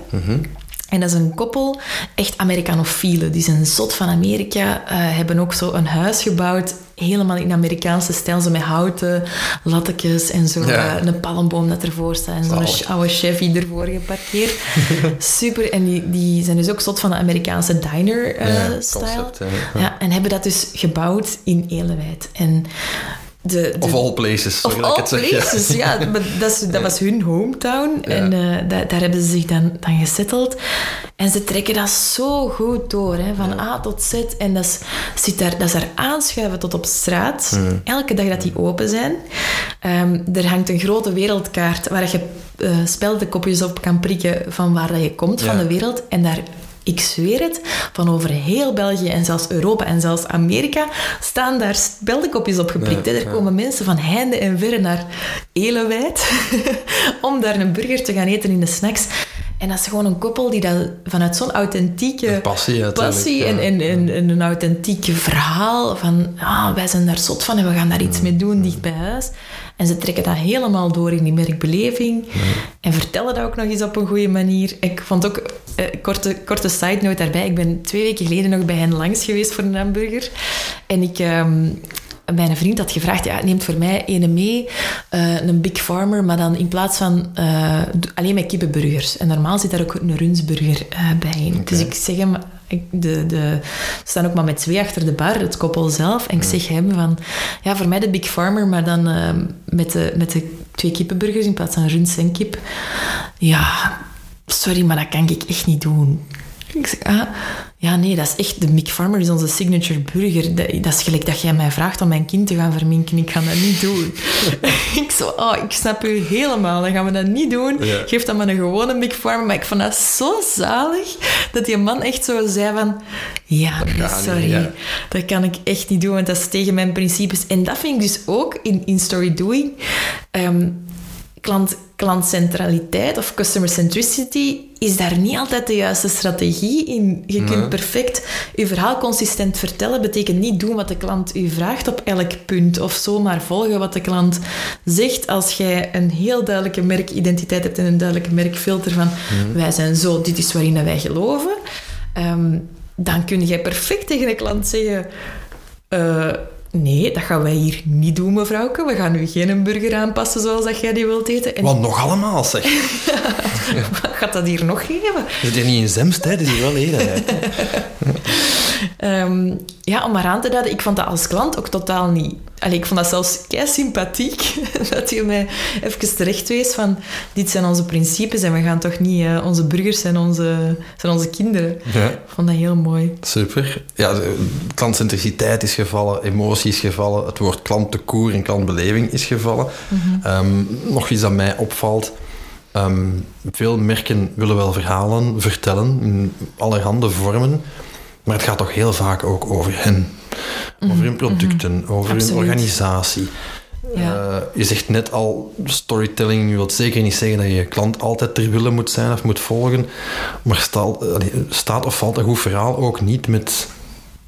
En dat is een koppel, echt Amerikanofielen. Die zijn zot van Amerika, uh, hebben ook zo een huis gebouwd, helemaal in Amerikaanse stijl, zo met houten lattekjes en zo Ja. eh, een palmboom dat ervoor staat en zo'n oude Chevy ervoor geparkeerd. Super, en die, die zijn dus ook zot van de Amerikaanse Ja, concept, hè. ja, en hebben dat dus gebouwd in Elewijd. En de, de, Of all places, of all het zeg. places, ja. maar dat, is- dat was hun hometown. Ja. En eh, da- daar hebben ze zich dan, dan gesetteld. En ze trekken dat zo goed door, hè, van A tot Z. En dat is, zit daar, dat is daar aanschuiven tot op straat. Elke dag dat die open zijn. Ehm, er hangt een grote wereldkaart waar je eh speldenkopjes op kan prikken van waar dat je komt van de wereld. En daar... Ik zweer het, van over heel België en zelfs Europa en zelfs Amerika staan daar speldenkopjes op geprikt. Er ja. komen mensen van heinde en verre naar Elewijd om daar een burger te gaan eten in de snacks. En dat is gewoon een koppel die dat vanuit zo'n authentieke Passie, passie ja. en, en, en, en een authentiek verhaal van ah, wij zijn daar zot van en we gaan daar iets mee doen dicht bij huis. En ze trekken dat helemaal door in die merkbeleving en vertellen dat ook nog eens op een goede manier. Ik vond ook, eh, korte, korte side note daarbij, ik ben twee weken geleden nog bij hen langs geweest voor een hamburger. En ik... ehm, mijn vriend had gevraagd, ja, neemt voor mij ene mee, eh, een Big Farmer, maar dan in plaats van eh, alleen met kippenburgers. En normaal zit daar ook een runsburger eh, bij in. Dus ik zeg hem, ik, de, de, staan ook maar met twee achter de bar, het koppel zelf. En ik zeg hem van, ja, voor mij de Big Farmer, maar dan eh, met, de, met de twee kippenburgers in plaats van runs en kip. Ja, sorry, maar dat kan ik echt niet doen. Ik zeg, ah, ja, nee, dat is echt... De Mick Farmer is onze signature burger. Dat, dat is gelijk dat jij mij vraagt om mijn kind te gaan verminken. Ik ga dat niet doen. ik zo, oh, ik snap u helemaal. Dan gaan we dat niet doen. Ja. Geef dan maar een gewone Mick Farmer. Maar ik vond dat zo zalig, dat die man echt zo zei van... Ja, niet, sorry. ja. Dat kan ik echt niet doen, want dat is tegen mijn principes. En dat vind ik dus ook in, in story doing. Klant, klantcentraliteit of customer centricity is daar niet altijd de juiste strategie in. Je kunt perfect je verhaal consistent vertellen. Betekent niet doen wat de klant u vraagt op elk punt. Of zomaar volgen wat de klant zegt. Als jij een heel duidelijke merkidentiteit hebt en een duidelijke merkfilter van wij zijn zo, dit is waarin wij geloven. ehm, dan kun jij perfect tegen de klant zeggen... eh, nee, dat gaan wij hier niet doen, mevrouwke. We gaan u geen burger aanpassen zoals dat jij die wilt eten. En Wat nog allemaal, zeg. wat gaat dat hier nog geven? Zit hier niet in Zemst, hè? Dat is hier wel eerder. Ehm, ja, om maar aan te duiden, ik vond dat als klant ook totaal niet... Allee, ik vond dat zelfs kei sympathiek, dat hij mij even terecht wees van dit zijn onze principes en we gaan toch niet... eh, onze burgers zijn onze, zijn onze kinderen. Ja. Ik vond dat heel mooi. Super. Ja, de klantcentriciteit is gevallen, emotie is gevallen, het woord klanttekoer en klantbeleving is gevallen. Ehm, nog iets dat mij opvalt. ehm, veel merken willen wel verhalen vertellen in allerhande vormen, maar het gaat toch heel vaak ook over hen. Over hun producten, over Absoluut. hun organisatie. Ja. Eh, je zegt net al, storytelling wil zeker niet zeggen dat je je klant altijd ter wille moet zijn of moet volgen. Maar staat, staat of valt een goed verhaal ook niet met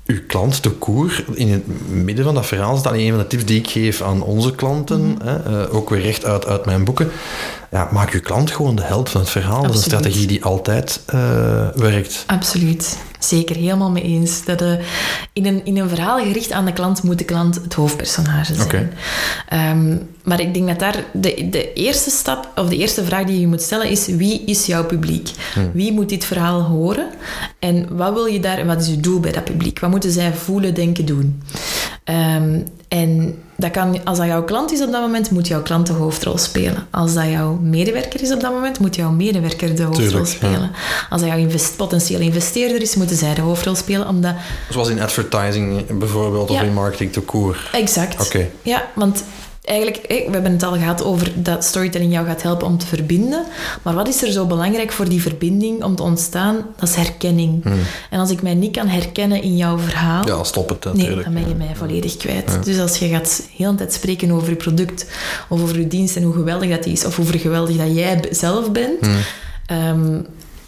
uw klant, de koer. In het midden van dat verhaal is dat een van de tips die ik geef aan onze klanten. Mhm. hè, eh, ook weer recht uit, uit mijn boeken. Ja, maak uw klant gewoon de held van het verhaal. Dat is een strategie die altijd eh, werkt. Absoluut. Zeker, helemaal mee eens. Dat, eh, in, een, in een verhaal gericht aan de klant moet de klant het hoofdpersonage zijn. Ehm, maar ik denk dat daar de, de eerste stap, of de eerste vraag die je moet stellen is: wie is jouw publiek? Wie moet dit verhaal horen? En wat wil je daar en wat is je doel bij dat publiek? Wat moeten zij voelen, denken, doen? Ehm, en dat kan, als dat jouw klant is op dat moment, moet jouw klant de hoofdrol spelen. Als dat jouw medewerker is op dat moment, moet jouw medewerker de hoofdrol Tuurlijk, ja. spelen. Als dat jouw invest, potentiële investeerder is, moeten zij de hoofdrol spelen. Omdat, Zoals in advertising bijvoorbeeld, of in marketing te koer. exact. Oké. Ja, want eigenlijk, we hebben het al gehad over dat storytelling jou gaat helpen om te verbinden. Maar wat is er zo belangrijk voor die verbinding om te ontstaan? Dat is herkenning. En als ik mij niet kan herkennen in jouw verhaal, Ja, stop het Nee, natuurlijk. dan ben je mij volledig kwijt. Dus als je gaat heel de tijd spreken over je product of over je dienst en hoe geweldig dat is, of hoe geweldig dat jij zelf bent, ehm,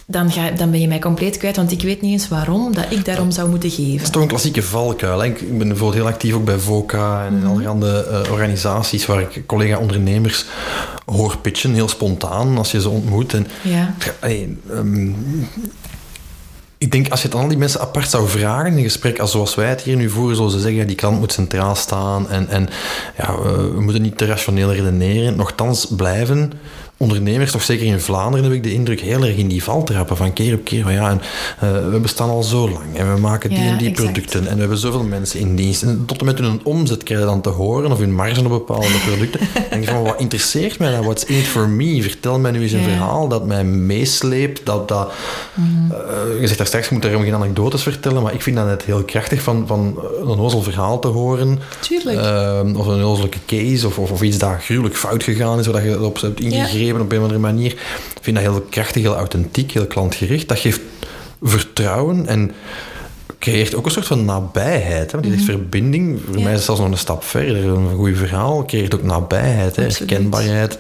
dan, ga, dan ben je mij compleet kwijt, want ik weet niet eens waarom dat ik daarom zou moeten geven. Dat is toch een klassieke valkuil. Ik ben bijvoorbeeld heel actief ook bij VOCA en mm -hmm. allerhande uh, organisaties waar ik collega-ondernemers hoor pitchen, heel spontaan, als je ze ontmoet. En, ja. Hey, um, ik denk, als je het aan al die mensen apart zou vragen in een gesprek, als zoals wij het hier nu voeren, zouden ze zeggen, die klant moet centraal staan en, en ja, we moeten niet te rationeel redeneren. Nochtans blijven ondernemers, toch zeker in Vlaanderen heb ik de indruk, heel erg in die val trappen van keer op keer. Van, ja, en, uh, we bestaan al zo lang en we maken die Ja, en die exact. producten en we hebben zoveel mensen in dienst. En tot en met hun omzet krijg je dan te horen of hun marge op bepaalde producten. Dan denk je van, wat interesseert mij nou? What's in it for me? Vertel mij nu eens een Ja. verhaal dat mij meesleept. Dat, dat, Mhm. eh, je zegt daar straks, je moet daarom geen anekdotes vertellen, maar ik vind dat net heel krachtig van, van een onnozel verhaal te horen. Tuurlijk. Ehm, of een onnozelijke case, of, of, of iets dat gruwelijk fout gegaan is, waar je erop hebt ingegrepen op een of andere manier. Ik vind dat heel krachtig, heel authentiek, heel klantgericht. Dat geeft vertrouwen en creëert ook een soort van nabijheid. Hè? Die zegt verbinding, voor Mhm. Ja. mij is het zelfs nog een stap verder. Een goed verhaal creëert ook nabijheid, hè? Herkenbaarheid.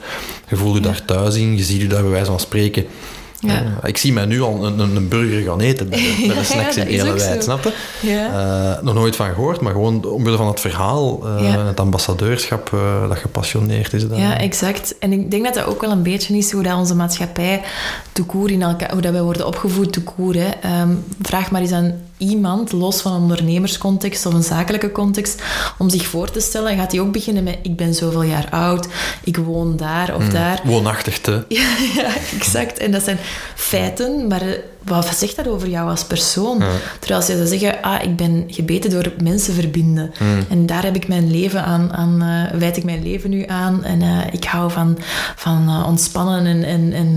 Je voelt je daar thuis in, je ziet je daar bij wijze van spreken. Ja. Eh, ik zie mij nu al een, een, burger gaan eten bij de, bij de snacks in Elewijd, snap je? Eh, nog nooit van gehoord, maar gewoon omwille van het verhaal, eh, Ja. het ambassadeurschap eh, dat gepassioneerd is. daar. Ja, exact. En ik denk dat dat ook wel een beetje is hoe dat onze maatschappij toekoer in elkaar, hoe dat wij worden opgevoed toekoer. Hè. Ehm, vraag maar eens aan iemand, los van een ondernemerscontext of een zakelijke context, om zich voor te stellen. Gaat hij ook beginnen met ik ben zoveel jaar oud, ik woon daar Hmm. of daar. Woonachtig te. Ja, ja, exact. En dat zijn feiten, maar eh, wat zegt dat over jou als persoon? Terwijl als je zou zeggen, ah, ik ben gebeten door mensen verbinden. En daar heb ik mijn leven aan, aan eh, wijd ik mijn leven nu aan. En eh, ik hou van, van eh, ontspannen en, en, en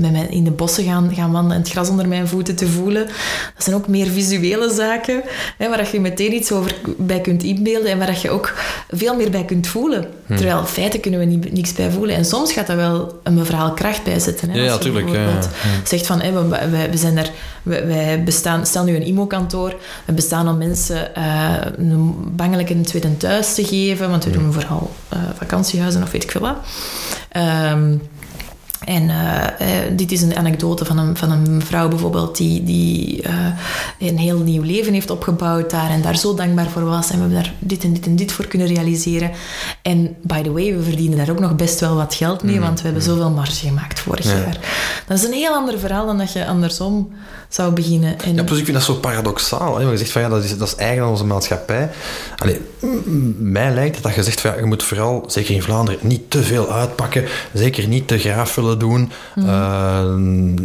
met mijn, in de bossen gaan, gaan wandelen en het gras onder mijn voeten te voelen. Dat zijn ook meer visuele zaken, hè, waar dat je meteen iets over bij kunt inbeelden en waar dat je ook veel meer bij kunt voelen. Terwijl feiten kunnen we niet, niks bij voelen. En soms gaat dat wel een verhaal kracht bij zetten. Hè, Ja, ja, Als je tuurlijk, ja, zegt van, we, wij, we zijn wij bestaan, stel nu een IMO-kantoor, we bestaan om mensen eh, een bangelijk een tweede thuis te geven, want we doen vooral eh, vakantiehuizen of weet ik veel wat. Ehm, en eh, eh, dit is een anekdote van een, van een vrouw bijvoorbeeld die, die eh, een heel nieuw leven heeft opgebouwd daar en daar zo dankbaar voor was. En we hebben daar dit en dit en dit voor kunnen realiseren. En by the way, we verdienen daar ook nog best wel wat geld mee, want we hebben zoveel marge gemaakt vorig Ja. jaar. Dat is een heel ander verhaal dan dat je andersom zou beginnen. En, Ja, plus ik vind dat zo paradoxaal. Hè? Want je zegt van ja, dat is, dat is eigen aan onze maatschappij. Allee, mij lijkt het dat je zegt van ja, je moet vooral, zeker in Vlaanderen, niet te veel uitpakken. Zeker niet te graaf willen doen. eh,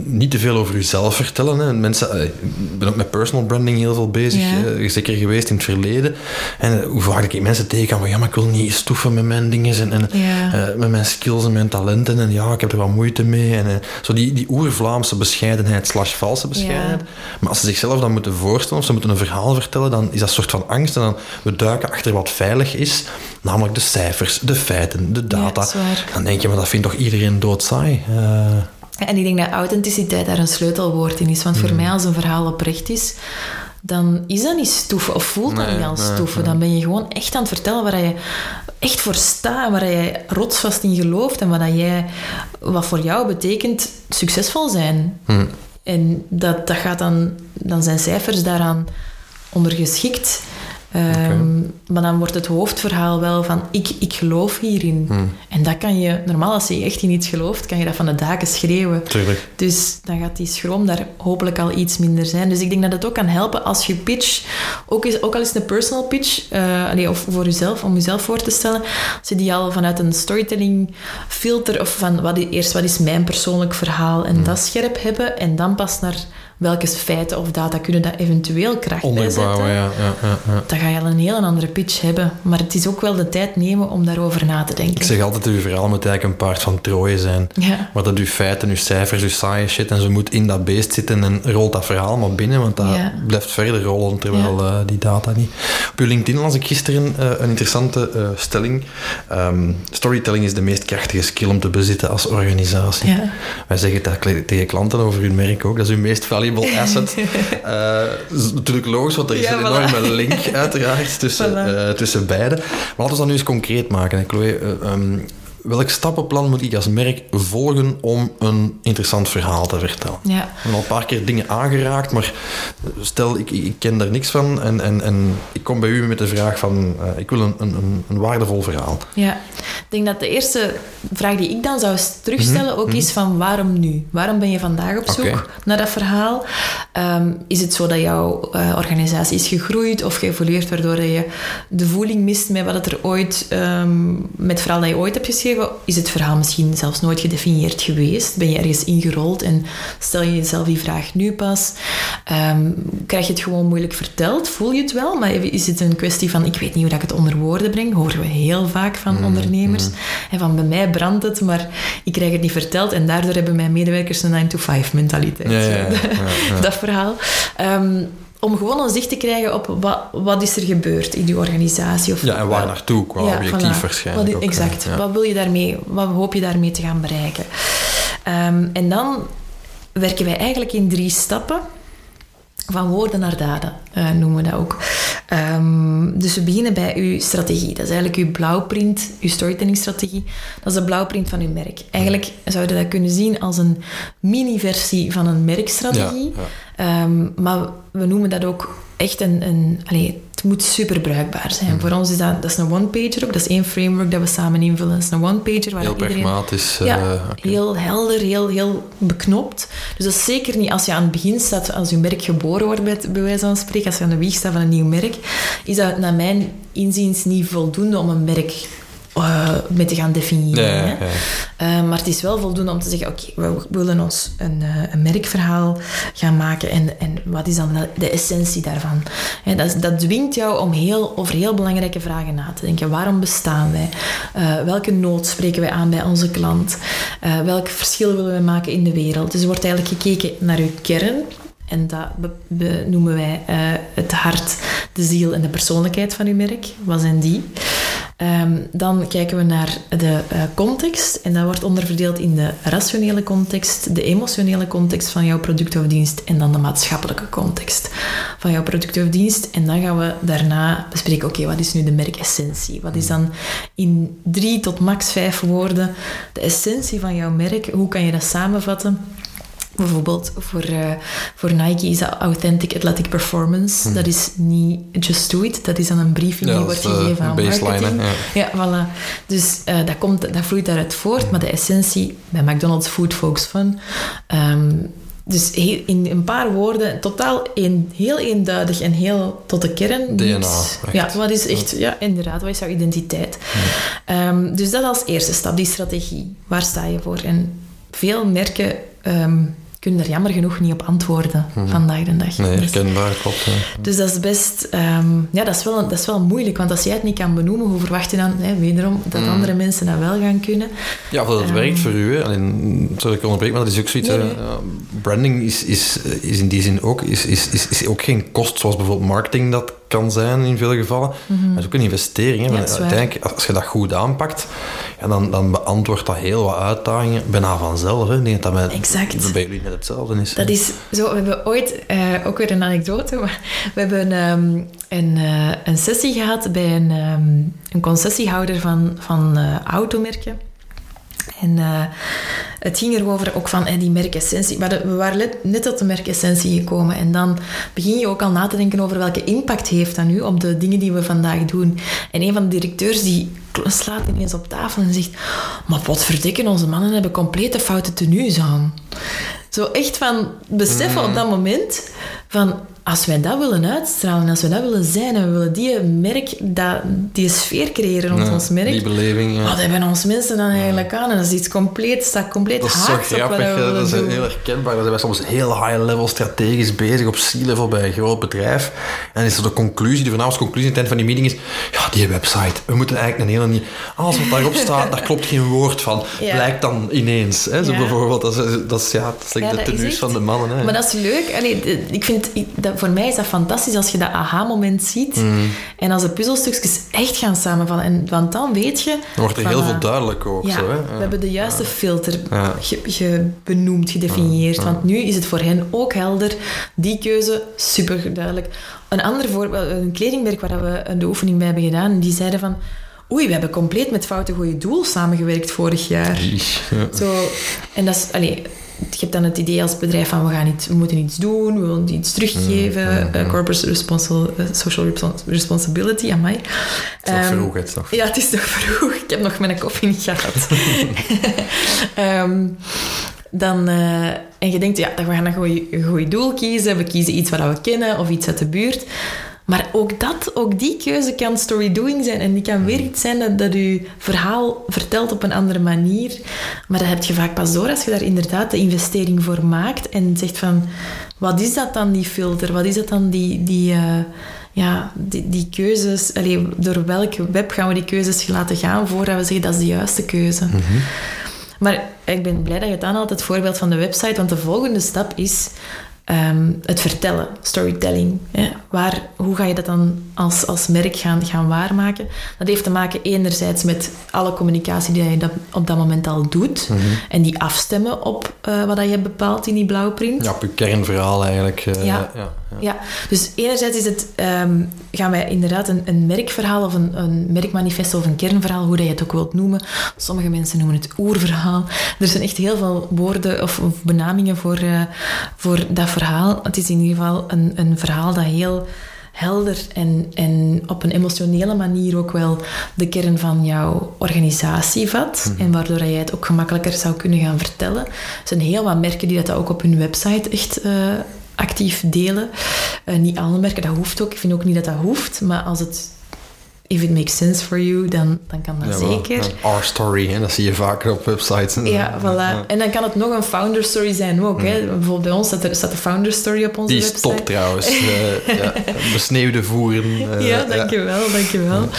niet te veel over jezelf vertellen. Hè? Mensen, allee, ik ben ook met personal branding heel veel bezig. Eh, zeker geweest in het verleden. En eh, hoe vaak ik mensen tegenkom van ja, maar ik wil niet stoeven met mijn dingen en, en eh, met mijn skills en mijn talenten. En ja, ik heb er wat moeite mee. En, eh, zo die, die oer-Vlaamse bescheidenheid slash valse bescheidenheid. Maar als ze zichzelf dan moeten voorstellen of ze moeten een verhaal vertellen, dan is dat een soort van angst. En dan we duiken achter wat veilig is, namelijk de cijfers, de feiten, de data. dan denk je, maar dat vindt toch iedereen Eh, En ik denk dat authenticiteit daar een sleutelwoord in is. Want Hmm. voor mij, als een verhaal oprecht is, dan is dat niet stoeven of voelt dat niet als stoeven. Dan ben je gewoon echt aan het vertellen waar je echt voor staat, waar je rotsvast in gelooft en wat, dat jij, wat voor jou betekent succesvol zijn. Hmm. En dat, dat gaat dan, dan zijn cijfers daaraan ondergeschikt. Ehm, Maar dan wordt het hoofdverhaal wel van ik, ik geloof hierin. Hmm. En dat kan je, normaal als je echt in iets gelooft, kan je dat van de daken schreeuwen. tuurlijk. Dus dan gaat die schroom daar hopelijk al iets minder zijn. Dus ik denk dat het ook kan helpen als je pitch, ook, is, ook al is het een personal pitch, allee, of voor jezelf, om jezelf voor te stellen, als je die al vanuit een storytelling filter, of van wat, eerst wat is mijn persoonlijk verhaal, en dat scherp hebben, en dan pas naar welke feiten of data kunnen dat eventueel kracht bijzetten. ja. ja, ja, ja. Dan ga je al een heel andere pitch hebben. Maar het is ook wel de tijd nemen om daarover na te denken. Ik zeg altijd, uw verhaal moet eigenlijk een paard van Troje zijn. Ja. Maar dat uw feiten, uw cijfers, uw saaie shit, en ze moet in dat beest zitten en rolt dat verhaal maar binnen, want dat Ja. blijft verder rollen, terwijl eh, die data niet. Op uw LinkedIn las ik gisteren eh, een interessante eh, stelling. Ehm, storytelling is de meest krachtige skill om te bezitten als organisatie. Ja. Wij zeggen dat tegen klanten over hun merk ook, dat is uw meest valuable asset. Natuurlijk logisch, want er is Ja, een enorme link uiteraard tussen, Voilà. eh, tussen beiden. Maar laten we dat nu eens concreet maken. hè, Chloe. Welk stappenplan moet ik als merk volgen om een interessant verhaal te vertellen? Ja. Ik heb al een paar keer dingen aangeraakt, maar stel, ik, ik ken daar niks van en, en, en ik kom bij u met de vraag van, uh, ik wil een, een, een waardevol verhaal. Ja, ik denk dat de eerste vraag die ik dan zou terugstellen mm -hmm. ook is van waarom nu? Waarom ben je vandaag op zoek okay. naar dat verhaal? Um, is het zo dat jouw uh, organisatie is gegroeid of geëvolueerd, waardoor je de voeling mist met wat het er ooit, um, met het verhaal dat je ooit hebt geschreven? Is het verhaal misschien zelfs nooit gedefinieerd geweest? Ben je ergens ingerold en stel je jezelf die vraag nu pas? Um, krijg je het gewoon moeilijk verteld? Voel je het wel? Maar is het een kwestie van, ik weet niet hoe ik het onder woorden breng? Horen we heel vaak van mm, ondernemers. Mm. En van, bij mij brandt het, maar ik krijg het niet verteld en daardoor hebben mijn medewerkers een 9-to-5 mentaliteit. Ja, ja, ja, dat verhaal. Um, om gewoon een zicht te krijgen op wat, wat is er gebeurd in die organisatie. Of ja, en waar naartoe, qua objectief voilà. waarschijnlijk. Wat, exact. Wat, wil je daarmee, wat hoop je daarmee te gaan bereiken? Um, en dan werken wij eigenlijk in drie stappen. Van woorden naar daden uh, noemen we dat ook. Um, dus we beginnen bij uw strategie. Dat is eigenlijk uw blauwprint, uw storytellingstrategie. Dat is de blauwprint van uw merk. Eigenlijk zouden we dat kunnen zien als een mini-versie van een merkstrategie. Ja, ja. Um, maar we noemen dat ook echt een... het moet super bruikbaar zijn. Mm. Voor ons is dat, dat is een one-pager ook. Dat is één framework dat we samen invullen. Dat is een one-pager. Waar heel iedereen, pragmatisch. Ja, uh, okay. heel helder, heel, heel beknopt. Dus dat is zeker niet als je aan het begin staat, als je merk geboren wordt, bij, bij wijze van spreken, als je aan de wieg staat van een nieuw merk, is dat naar mijn inziens niet voldoende om een merk uh, mee te gaan definiëren. Hè. Uh, maar het is wel voldoende om te zeggen, oké, okay, we willen ons een, uh, een, merkverhaal gaan maken en, en wat is dan de, de essentie daarvan? Hè, dat, dat, dwingt jou om heel, over heel belangrijke vragen na te denken. Waarom bestaan wij? Welke nood spreken wij aan bij onze klant? welk verschil willen we maken in de wereld? Dus er wordt eigenlijk gekeken naar uw kern, en dat noemen wij uh, het hart, de ziel en de persoonlijkheid van uw merk. Wat zijn die? Um, dan kijken we naar de uh, context. En dat wordt onderverdeeld in de rationele context, de emotionele context van jouw product of dienst en dan de maatschappelijke context van jouw product of dienst. En dan gaan we daarna bespreken, oké, wat is nu de merkessentie? Wat is dan in drie tot max vijf woorden de essentie van jouw merk? Hoe kan je dat samenvatten? Bijvoorbeeld voor, uh, voor Nike is dat Authentic Athletic Performance. Mm. Dat is niet just do it, dat is dan een briefing ja, die wordt gegeven aan marketing. Ja, ja voilà. Dus uh, dat, komt, dat vloeit daaruit voort, mm. maar de essentie bij McDonald's Food Folks Fun. Um, dus heel, in een paar woorden, totaal een, heel eenduidig en heel tot de kern. DNA. Ja, wat is echt, ja, inderdaad, wat is jouw identiteit? Mm. Um, dus dat als eerste stap, die strategie. Waar sta je voor? En veel merken. Um, kunnen er jammer genoeg niet op antwoorden mm-hmm. vandaag de dag. Nee, herkenbaar, dus, klopt. Ja. Dus dat is best... Um, ja, dat is, wel, dat is wel moeilijk, want als jij het niet kan benoemen, hoe verwacht je dan, hè, wederom, dat mm. andere mensen dat wel gaan kunnen? Ja, of dat het um, werkt voor u. Hè. Alleen, sorry, ik onderbreek, maar dat is ook zoiets... Nee, nee. Branding is, is, is in die zin ook, is, is, is, is ook geen kost, zoals bijvoorbeeld marketing dat kan zijn in veel gevallen. Mm-hmm. Dat is ook een investering. Hè. Ja, uiteindelijk, als je dat goed aanpakt, ja, dan, dan beantwoordt dat heel wat uitdagingen bijna vanzelf. Hè. Ik denk dat dat, exact. bij jullie net hetzelfde is. Dat is zo, we hebben ooit, uh, ook weer een anekdote, maar we hebben um, een, uh, een sessie gehad bij een, um, een concessiehouder van, van uh, automerken. En uh, het ging erover ook van eh, die merkessentie. Maar we waren net tot de merkessentie gekomen. En dan begin je ook al na te denken over welke impact heeft dat nu op de dingen die we vandaag doen. En een van de directeurs die slaat ineens op tafel en zegt... Maar wat verdikken, onze mannen hebben complete foute tenues aan. Zo echt van beseffen mm. op dat moment van als wij dat willen uitstralen, als we dat willen zijn en we willen die merk, dat, die sfeer creëren rond ja, ons merk, die beleving, ja. wat hebben ons mensen dan eigenlijk aan? En dat is iets compleet, staat compleet dat is zo grappig, dat is doen. heel herkenbaar. Dan zijn wij soms heel high-level strategisch bezig op C-level bij een groot bedrijf. En dan is er de conclusie, de voornaamste conclusie aan het eind van die meeting is, ja, die website, we moeten eigenlijk een hele niet... Alles wat daarop staat, daar klopt geen woord van. Ja. Blijkt dan ineens. Hè. Zo bijvoorbeeld, dat is, dat is, ja, dat is like de tenues van de mannen. Hè. Maar dat is leuk. Allee, ik vind, dat, voor mij is dat fantastisch als je dat aha-moment ziet. Mm. En als de puzzelstukjes echt gaan samenvallen. En, want dan weet je... Dan wordt er van, heel veel duidelijk ook. Ja, zo, hè. we hebben de juiste filter ge, ge- benoemd, gedefinieerd. Want nu is het voor hen ook helder. Die keuze, super duidelijk. Een ander voorbeeld, een kledingmerk waar we de oefening bij hebben gedaan, die zeiden van... oei, we hebben compleet met Foute Goede Doel samengewerkt vorig jaar. Ja. Zo, en dat is, je hebt dan het idee als bedrijf van we, gaan iets, we moeten iets doen, we willen iets teruggeven, eh, corporate responsible, eh, social respons- responsibility, amai. Het is nog Ehm, vroeg, ja, het is nog vroeg. Ik heb nog mijn koffie niet gehad. Ehm, dan, eh, en je denkt, ja, we gaan een goed doel kiezen. We kiezen iets wat we kennen of iets uit de buurt. Maar ook dat, ook die keuze kan story doing zijn. En die kan weer iets zijn dat, dat je verhaal vertelt op een andere manier. Maar dat heb je vaak pas door als je daar inderdaad de investering voor maakt. En zegt van, wat is dat dan, die filter? Wat is dat dan, die... die eh, ja, die, die keuzes, allee, door welk web gaan we die keuzes laten gaan voordat we zeggen dat is de juiste keuze. Maar ik ben blij dat je het aanhaalt, het voorbeeld van de website, want de volgende stap is ehm, het vertellen, storytelling. Hè. Waar, hoe ga je dat dan als, als merk gaan, gaan waarmaken? Dat heeft te maken enerzijds met alle communicatie die je dat, op dat moment al doet en die afstemmen op eh, wat dat je hebt bepaald in die blauwprint. Ja, op je kernverhaal eigenlijk. eh, Ja. ja, ja. Ja, dus enerzijds is het, ehm, gaan wij inderdaad een, een merkverhaal of een, een merkmanifest of een kernverhaal, hoe dat je het ook wilt noemen. Sommige mensen noemen het oerverhaal. Er zijn echt heel veel woorden of, of benamingen voor, eh, voor dat verhaal. Het is in ieder geval een, een verhaal dat heel helder en, en op een emotionele manier ook wel de kern van jouw organisatie vat. En waardoor jij het ook gemakkelijker zou kunnen gaan vertellen. Er zijn heel wat merken die dat ook op hun website echt eh, actief delen. Eh, niet alle merken, dat hoeft ook. Ik vind ook niet dat dat hoeft. Maar als het... If it makes sense for you, dan, dan kan dat zeker. Our story, hè, dat zie je vaker op websites. Ja, voilà. En dan kan het nog een founder story zijn ook. Hè. Bijvoorbeeld bij ons staat, er, staat de founder story op onze Die is website. top trouwens. Eh, ja, besneeuwde voeren. eh, ja, dankjewel, dankjewel.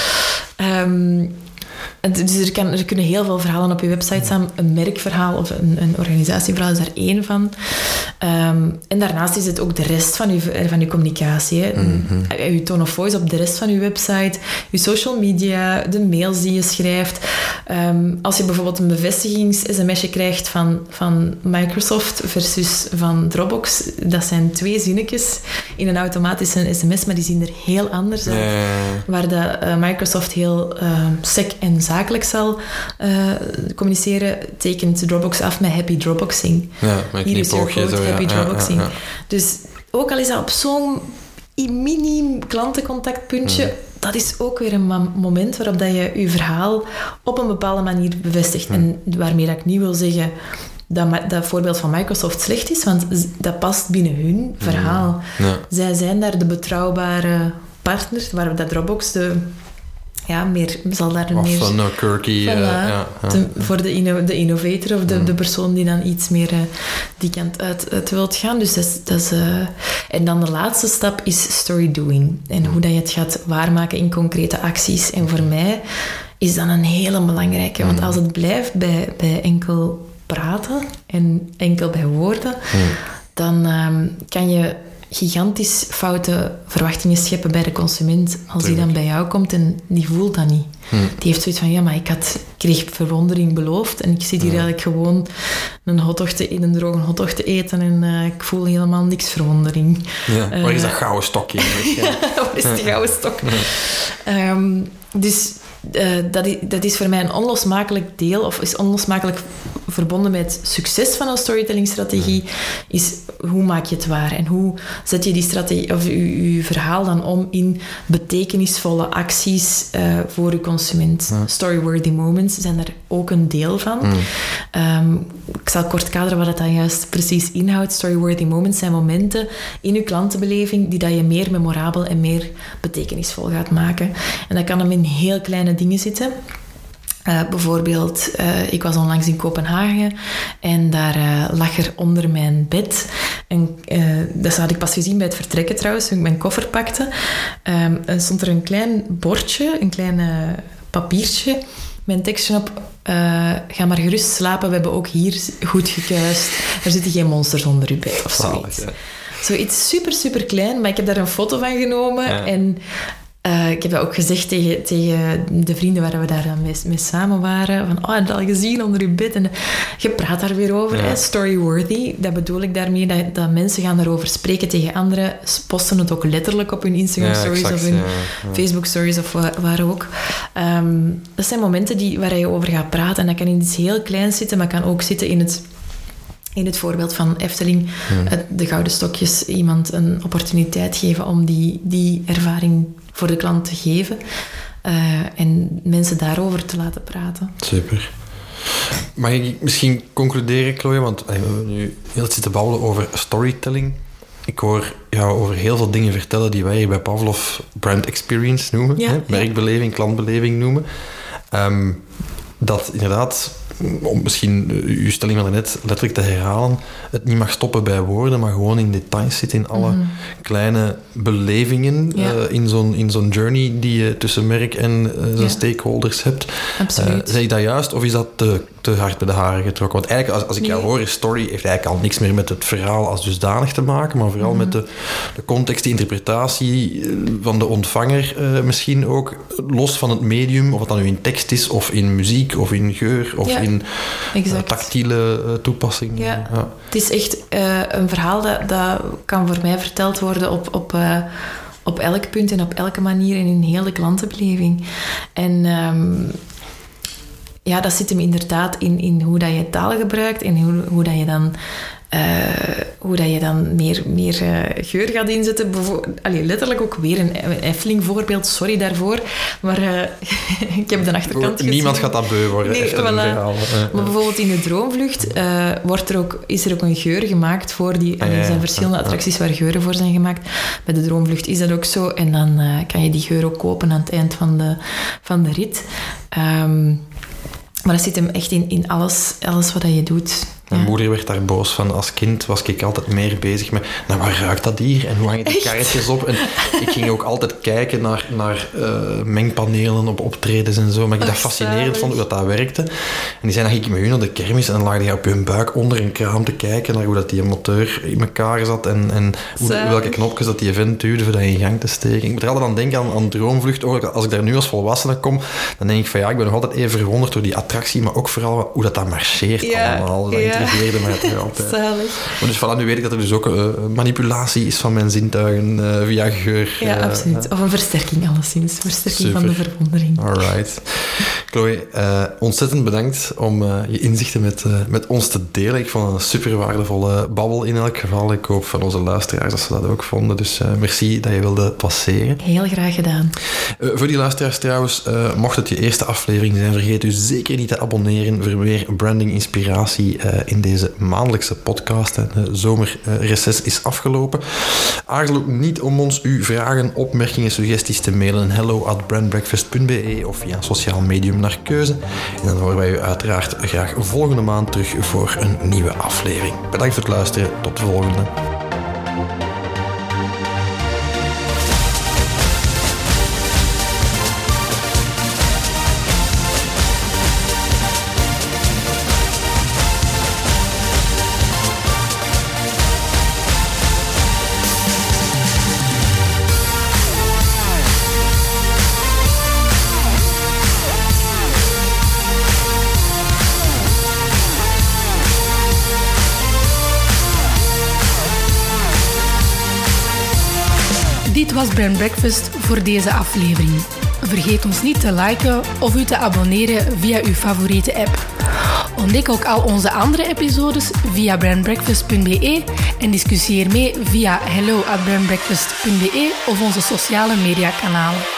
En dus er, kan, er kunnen heel veel verhalen op je website staan. Een merkverhaal of een, een organisatieverhaal is daar één van. Ehm, en daarnaast is het ook de rest van je, eh, van je communicatie. Hè. Eh, Je tone of voice op de rest van je website, je social media, de mails die je schrijft. Ehm, als je bijvoorbeeld een bevestigings-sms'je krijgt van, van Microsoft versus van Dropbox, dat zijn twee zinnetjes in een automatische sms, maar die zien er heel anders uit. Waar dat, eh, Microsoft heel eh, sec en zakelijk zal communiceren, tekent Dropbox af met happy Dropboxing. Ja, met knipoogje zo, ja, ja, Dropboxing. ja. Dus ook al is dat op zo'n mini klantencontactpuntje, dat is ook weer een moment waarop dat je je verhaal op een bepaalde manier bevestigt. En waarmee dat ik niet wil zeggen dat dat voorbeeld van Microsoft slecht is, want dat past binnen hun verhaal. Ja. Zij zijn daar de betrouwbare partner, waar dat Dropbox de... Ja, meer, zal daar Of meer... quirky. eh, Voilà. ja, ja. De- voor de, inno- de innovator of de, de persoon die dan iets meer eh, die kant uit, uit wilt gaan. Dus dat is, dat is, eh, en dan de laatste stap is story doing. En hoe dat je het gaat waarmaken in concrete acties. En voor mij is dat een hele belangrijke. Want als het blijft bij, bij enkel praten en enkel bij woorden, dan ehm, kan je gigantisch foute verwachtingen scheppen bij de consument. Als die dan bij jou komt en die voelt dat niet. Die heeft zoiets van, ja, maar ik had, kreeg verwondering beloofd en ik zit hier eigenlijk gewoon een hotdog te, in een droge hotdog te eten en eh, ik voel helemaal niks verwondering. Ja, Waar is dat Eh, gouden stokje? Wat is de gouden stok? Ehm, dus eh, dat, is, dat is voor mij een onlosmakelijk deel, of is onlosmakelijk verbonden met het succes van een storytellingstrategie, is hoe maak je het waar en hoe zet je die strategie of je, je verhaal dan om in betekenisvolle acties eh, voor je consument. Storyworthy moments zijn daar ook een deel van. Ehm, ik zal kort kaderen wat dat dan juist precies inhoudt. Storyworthy moments zijn momenten in je klantenbeleving die dat je meer memorabel en meer betekenisvol gaat maken. En dat kan hem in heel kleine dingen zitten. Eh, bijvoorbeeld, eh, ik was onlangs in Kopenhagen en daar eh, lag er onder mijn bed, dat had ik pas gezien bij het vertrekken trouwens, toen ik mijn koffer pakte, ehm, stond er een klein bordje, een klein papiertje met een tekstje op, ga maar gerust slapen, we hebben ook hier goed gekuist, er zitten geen monsters onder uw bed of zoiets. Zoiets super, super klein, maar ik heb daar een foto van genomen Ja. en Uh, ik heb dat ook gezegd tegen, tegen de vrienden waar we daar dan mee, mee samen waren. Van, oh, heb je al gezien onder je bed? En je praat daar weer over. Ja. Story-worthy, dat bedoel ik daarmee. Dat, dat mensen gaan daarover spreken tegen anderen. Posten het ook letterlijk op hun Instagram-stories of hun Facebook-stories of waar, waar ook. Um, dat zijn momenten die, waar je over gaat praten. En dat kan in iets heel kleins zitten, maar kan ook zitten in het in het voorbeeld van Efteling, de gouden stokjes, iemand een opportuniteit geven om die, die ervaring voor de klant te geven. Uh, en mensen daarover te laten praten. Super. Mag ik misschien concluderen, Chloe? Want we hebben nu heel zitten babbelen over storytelling. Ik hoor jou over heel veel dingen vertellen die wij hier bij Pavlov brand experience noemen. hè? Merkbeleving, klantbeleving noemen. Um, dat inderdaad om misschien eh, uw stelling van net letterlijk te herhalen, het niet mag stoppen bij woorden, maar gewoon in details zit, in alle mhm. kleine belevingen eh, in zo'n in zo'n journey die je tussen merk en uh, zijn stakeholders hebt. Absoluut. zeg ik dat juist of is dat te, te hard bij de haren getrokken? Want eigenlijk, als, als ik jou hoor, is story heeft eigenlijk al niks meer met het verhaal als dusdanig te maken, maar vooral mhm. met de, de context, de interpretatie van de ontvanger misschien ook, los van het medium, of het dan nu in tekst is, of in muziek, of in geur, of in in tactiele uh, toepassing. Ja. Het is echt uh, een verhaal dat, dat kan voor mij verteld worden op, op, uh, op elk punt en op elke manier en in heel de klantenbeleving. En um, ja, dat zit hem inderdaad in, in hoe dat je taal gebruikt en hoe, hoe dat je dan uh, hoe dat je dan meer, meer uh, geur gaat inzetten. Allee, letterlijk ook weer een Efteling voorbeeld, sorry daarvoor. Maar uh, ik heb de achterkant gezien. Niemand gaat dat beu worden, nee, voilà. Maar bijvoorbeeld in de Droomvlucht wordt er ook, is er ook een geur gemaakt voor die... Ah, er zijn verschillende attracties waar geuren voor zijn gemaakt. Bij de Droomvlucht is dat ook zo. En dan kan je die geur ook kopen aan het eind van de, van de rit. Um, maar dat zit hem echt in, in alles, alles wat je doet. Mijn moeder werd daar boos van. Als kind was ik altijd meer bezig met... Nou, waar ruikt dat hier? En hoe hangen die karretjes op? En ik ging ook altijd kijken naar, naar uh, mengpanelen op optredens en zo. Maar ik dat fascinerend vond hoe dat, dat werkte. En die zijn dan ging ik met hun naar de kermis en dan lag je op hun buik onder een kraam te kijken naar hoe dat die motor in elkaar zat en, en hoe, welke knopjes dat die event duwde voor dat in gang te steken. Ik moet er altijd aan denken aan, aan Droomvlucht. Als ik daar nu als volwassene kom, dan denk ik van ja, ik ben nog altijd even verwonderd door die attractie, maar ook vooral hoe dat, dat marcheert allemaal. Dat intrigeerde mij altijd. Maar dus voilà, nu weet ik dat er dus ook uh, manipulatie is van mijn zintuigen uh, via geur. Ja, uh, absoluut. Of een versterking alleszins. Versterking Super. van de verwondering. Alright. Chloe, ontzettend bedankt om je inzichten met, met ons te delen. Ik vond het een super waardevolle babbel in elk geval. Ik hoop van onze luisteraars dat ze dat ook vonden. Dus merci dat je wilde passeren. Heel graag gedaan. voor die luisteraars trouwens, mocht het je eerste aflevering zijn, vergeet u zeker niet te abonneren voor meer branding inspiratie in deze maandelijkse podcast. De zomerreces is afgelopen. Aarzel ook niet om ons uw vragen, opmerkingen, suggesties te mailen. Hello at brandbreakfast.be of via sociaal medium naar keuze. En dan horen wij u uiteraard graag volgende maand terug voor een nieuwe aflevering. Bedankt voor het luisteren. Tot de volgende. Was Brand Breakfast voor deze aflevering. Vergeet ons niet te liken of u te abonneren via uw favoriete app. Ontdek ook al onze andere episodes via brandbreakfast.be en discussieer mee via hello@brandbreakfast.be of onze sociale media kanalen.